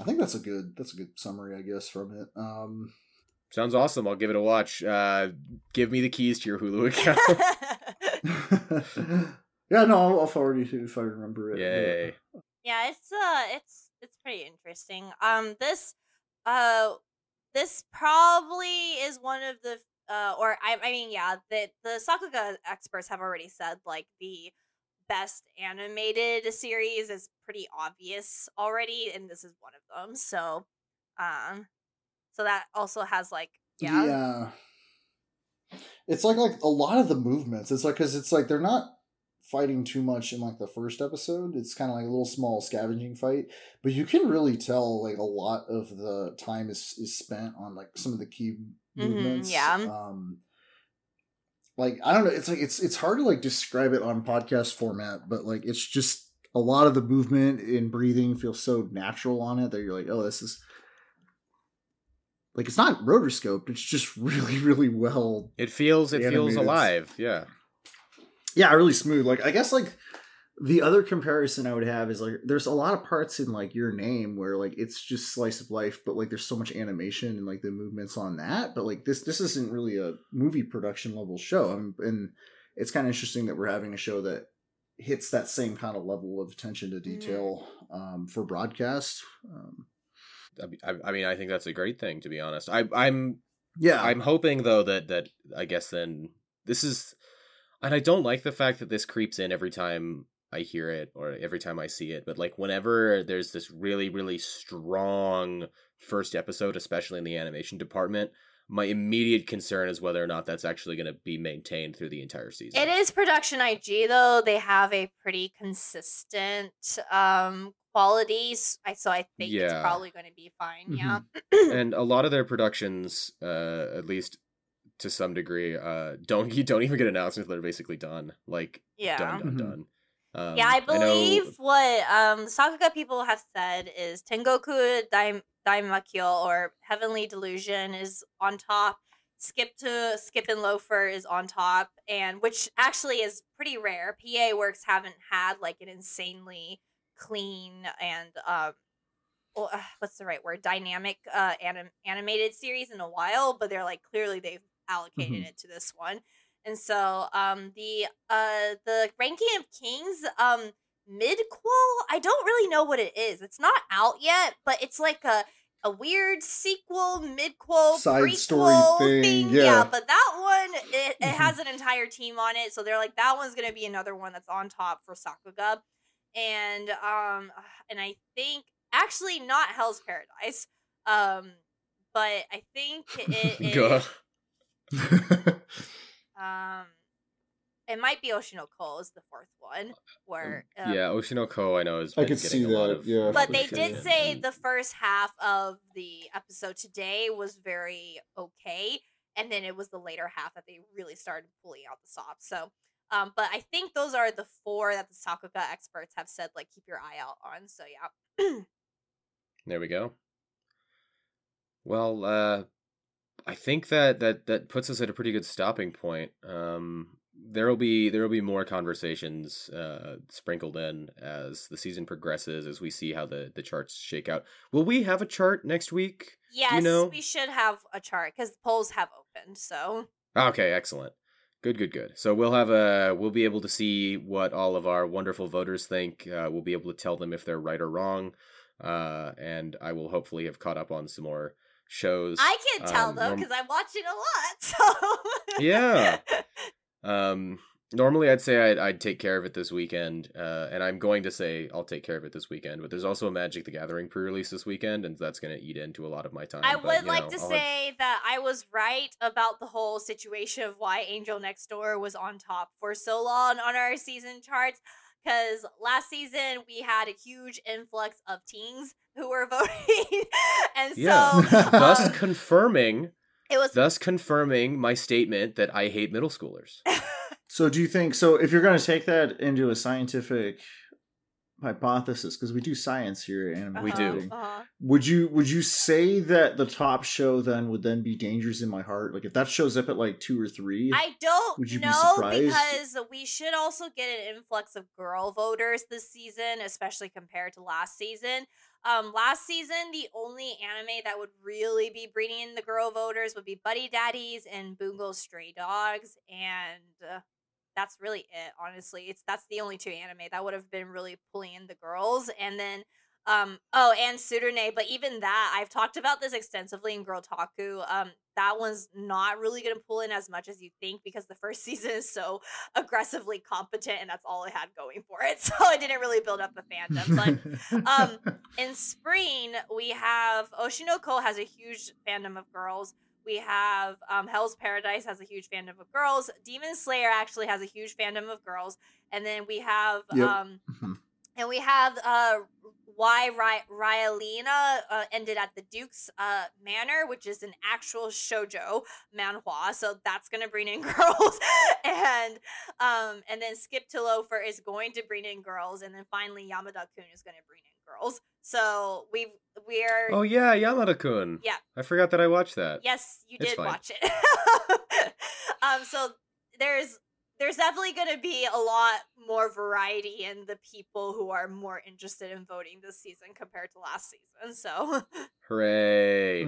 i think that's a good that's a good summary i guess from it um Sounds awesome. I'll give it a watch. Uh, give me the keys to your Hulu account. yeah no I'll, I'll forward you to if i remember it Yay. yeah it's uh it's it's pretty interesting um this uh this probably is one of the uh or i, I mean yeah the the sakuga experts have already said like the best animated series is pretty obvious already and this is one of them so um so that also has like yeah, yeah. It's like like a lot of the movements it's like because it's like they're not fighting too much in like the first episode it's kind of like a little small scavenging fight but you can really tell like a lot of the time is is spent on like some of the key Mhm, movements yeah. um like i don't know it's like it's it's hard to like describe it on podcast format but like it's just a lot of the movement and breathing feels so natural on it that you're like oh this is like it's not rotoscoped it's just really really well It feels it feels alive. Yeah. Yeah really smooth. Like i guess like the other comparison i would have is like there's a lot of parts in like your name where like it's just slice of life but like there's so much animation and like the movements on that but like this this isn't really a movie production level show um, and it's kind of interesting that we're having a show that hits that same kind of level of attention to detail um, for broadcast um, I mean- I, I mean, I think that's a great thing. To be honest, I, I'm yeah. I'm hoping though that that I guess then this is, and I don't like the fact that this creeps in every time I hear it or every time I see it. But like whenever there's this really really strong first episode, especially in the animation department, my immediate concern is whether or not that's actually going to be maintained through the entire season. It is production IG though. They have a pretty consistent um qualities. I so I think it's probably going to be fine. Yeah. and a lot of their productions, uh, at least to some degree, uh, don't you don't even get announced until they're basically done. Like Yeah. done, done, Mhm. done. Um, yeah, I know- believe what um Sakuga people have said is Tengoku Daim- Daimakyo or Heavenly Delusion is on top. Skip to Skip and Loafer is on top, and which actually is pretty rare. PA Works haven't had like an insanely clean and um well, uh, what's the right word dynamic uh anim- animated series in a while but they're like clearly they've allocated Mhm. it to this one and so um the uh the ranking of kings um midquel i don't really know what it is it's not out yet but it's like a a weird sequel midquel Side prequel story thing, yeah. but that one it, it Mhm. has an entire team on it so they're like that one's gonna be another one that's on top for sakuga and um and i think actually not hell's paradise um but i think it. Is um it might be Oshi no Ko is the fourth one where um, yeah, Oshi no Ko I know is I been could see a lot that, of yeah. but they sure. did say and- the first half of the episode today was very okay and then it was the later half that they really started pulling out the stops so um but i think those are the four that the sakuga experts have said like keep your eye out on so yeah There we go. Well, uh I think that that that puts us at a pretty good stopping point. Um there'll be there'll be more conversations uh sprinkled in as the season progresses as we see how the the charts shake out. Will we have a chart next week? yes you know- we should have a chart because polls have opened so Okay, excellent. Good, good, good. So we'll have a we'll be able to see what all of our wonderful voters think. Uh, we'll be able to tell them if they're right or wrong. Uh, and I will hopefully have caught up on some more shows. i can tell Um, though norm- because i'm watching a lot so Yeah. Um, normally I'd say I'd, I'd take care of it this weekend, uh, and I'm going to say I'll take care of it this weekend. But there's also a Magic the Gathering pre-release this weekend, and that's going to eat into a lot of my time. I but, would like know, to I'll have- say that I was right about the whole situation of why Angel Next Door was on top for so long on our season charts. Because last season we had a huge influx of teens who were voting, and so Yeah. thus um, confirming, it was thus confirming my statement that I hate middle schoolers. So do you think so if you're going to take that into a scientific hypothesis because we do science here at Anime We uh-huh, do. Uh-huh. Would you would you say that the top show then would then be Dangers in My Heart? Like if that shows up at like 2 or 3? I don't Would you be know surprised? because we should also get an influx of girl voters this season, especially compared to last season. Um, last season, the only anime that would really be bringing in the girl voters would be Buddy Daddies and Bungo Stray Dogs, and uh, that's really it. Honestly, it's that's the only two anime that would have been really pulling in the girls, and then. Um, oh, and Suderne, but even that, I've talked about this extensively in Girltaku. Um, that one's not really going to pull in as much as you think because the first season is so aggressively competent and that's all it had going for it. So it didn't really build up a fandom. But um, in spring, we have Oshi no Ko has a huge fandom of girls. We have um, Hell's Paradise has a huge fandom of girls. Demon Slayer actually has a huge fandom of girls. And then we have Yep. um, Mhm. and we have uh why Ry- Raeliana uh, ended at the Duke's uh, Manor, which is an actual shojo manhwa, so that's gonna bring in girls, and um, and then Skip to Loafer is going to bring in girls, and then finally Yamada Kun is gonna bring in girls. So we we're Oh yeah, Yamada-kun. Yeah. I forgot that I watched that. Yes, you It's did fine. watch it. um, so there's there's definitely going to be a lot more variety in the people who are more interested in voting this season compared to last season. So Hooray!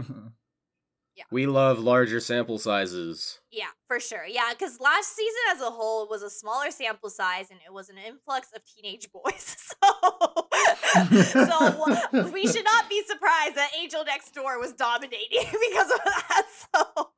Yeah. We love larger sample sizes. yeah, for sure. Yeah, because last season as a whole was a smaller sample size and it was an influx of teenage boys. So, so we should not be surprised that Angel Next Door was dominating because of that. So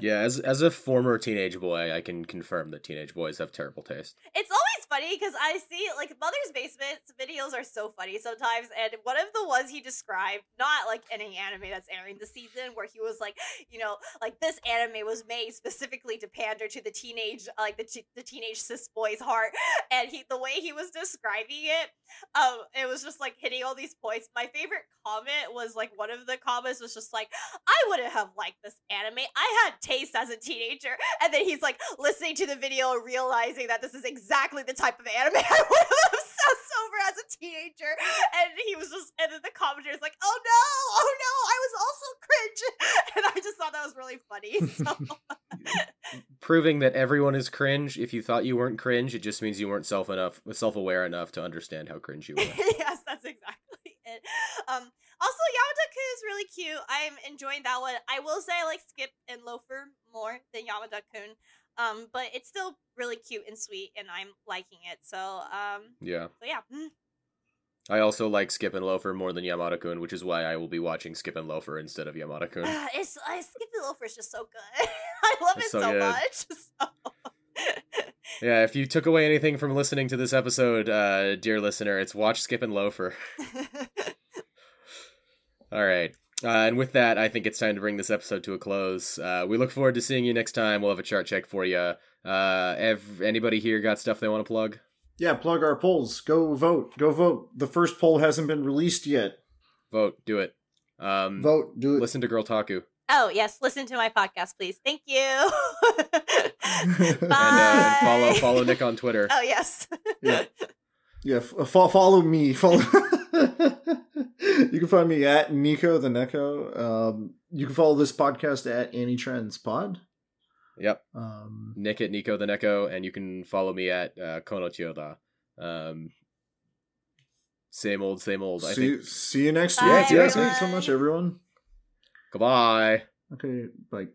Yeah, as as a former teenage boy, I can confirm that teenage boys have terrible taste. It's funny because I see like Mother's Basement's videos are so funny sometimes, and one of the ones he described, not like any anime that's airing this season, where he was like, you know, like this anime was made specifically to pander to the teenage, like the t- the teenage cis boy's heart, and he the way he was describing it, um, it was just like hitting all these points. My favorite comment was like one of the comments was just like, I wouldn't have liked this anime. I had taste as a teenager. And then he's like listening to the video, realizing that this is exactly the type of anime I would have obsessed over as a teenager. And he was just, and then the commentator's like, oh no, oh no, I was also cringe. And I just thought that was really funny. So. Proving that everyone is cringe. If you thought you weren't cringe, it just means you weren't self enough, self aware enough to understand how cringe you were. yes, that's exactly it. Um, also, Yamadaku is really cute. I'm enjoying that one. I will say I like Skip and Loafer more than Yamadaku. Um, but it's still really cute and sweet, and I'm liking it. So, um, Yeah. so yeah. Mm. I also like Skip and Loafer more than Yamada Kun, which is why I will be watching Skip and Loafer instead of Yamada Kun. Ah, it's uh, Skip and Loafer is just so good. I love It's it so so, much. So. Yeah, if you took away anything from listening to this episode, uh, dear listener, it's watch Skip and Loafer. All right. Uh, and with that, I think it's time to bring this episode to a close. Uh, we look forward to seeing you next time. We'll have a chart check for you. Uh, have anybody here got stuff they want to plug? Yeah, plug our polls. Go vote. Go vote. The first poll hasn't been released yet. Vote. Do it. Um, Vote. Do it. Listen to Girltaku. oh yes, listen to my podcast, please. Thank you. Bye. And, And, uh, follow follow Nick on Twitter. Oh yes. Yeah. Yeah, f- uh, follow me. Follow. you can find me at Neeko the Neko. Um, you can follow this podcast at AniTrendz Pod. Yep. Um, Nick at Neeko the Neko, and you can follow me at uh, Kono Chiyoda. Um, same old, same old. I see, think. see you next Bye, week. Yeah, everyone. thanks so much, everyone. Goodbye. Okay, bye.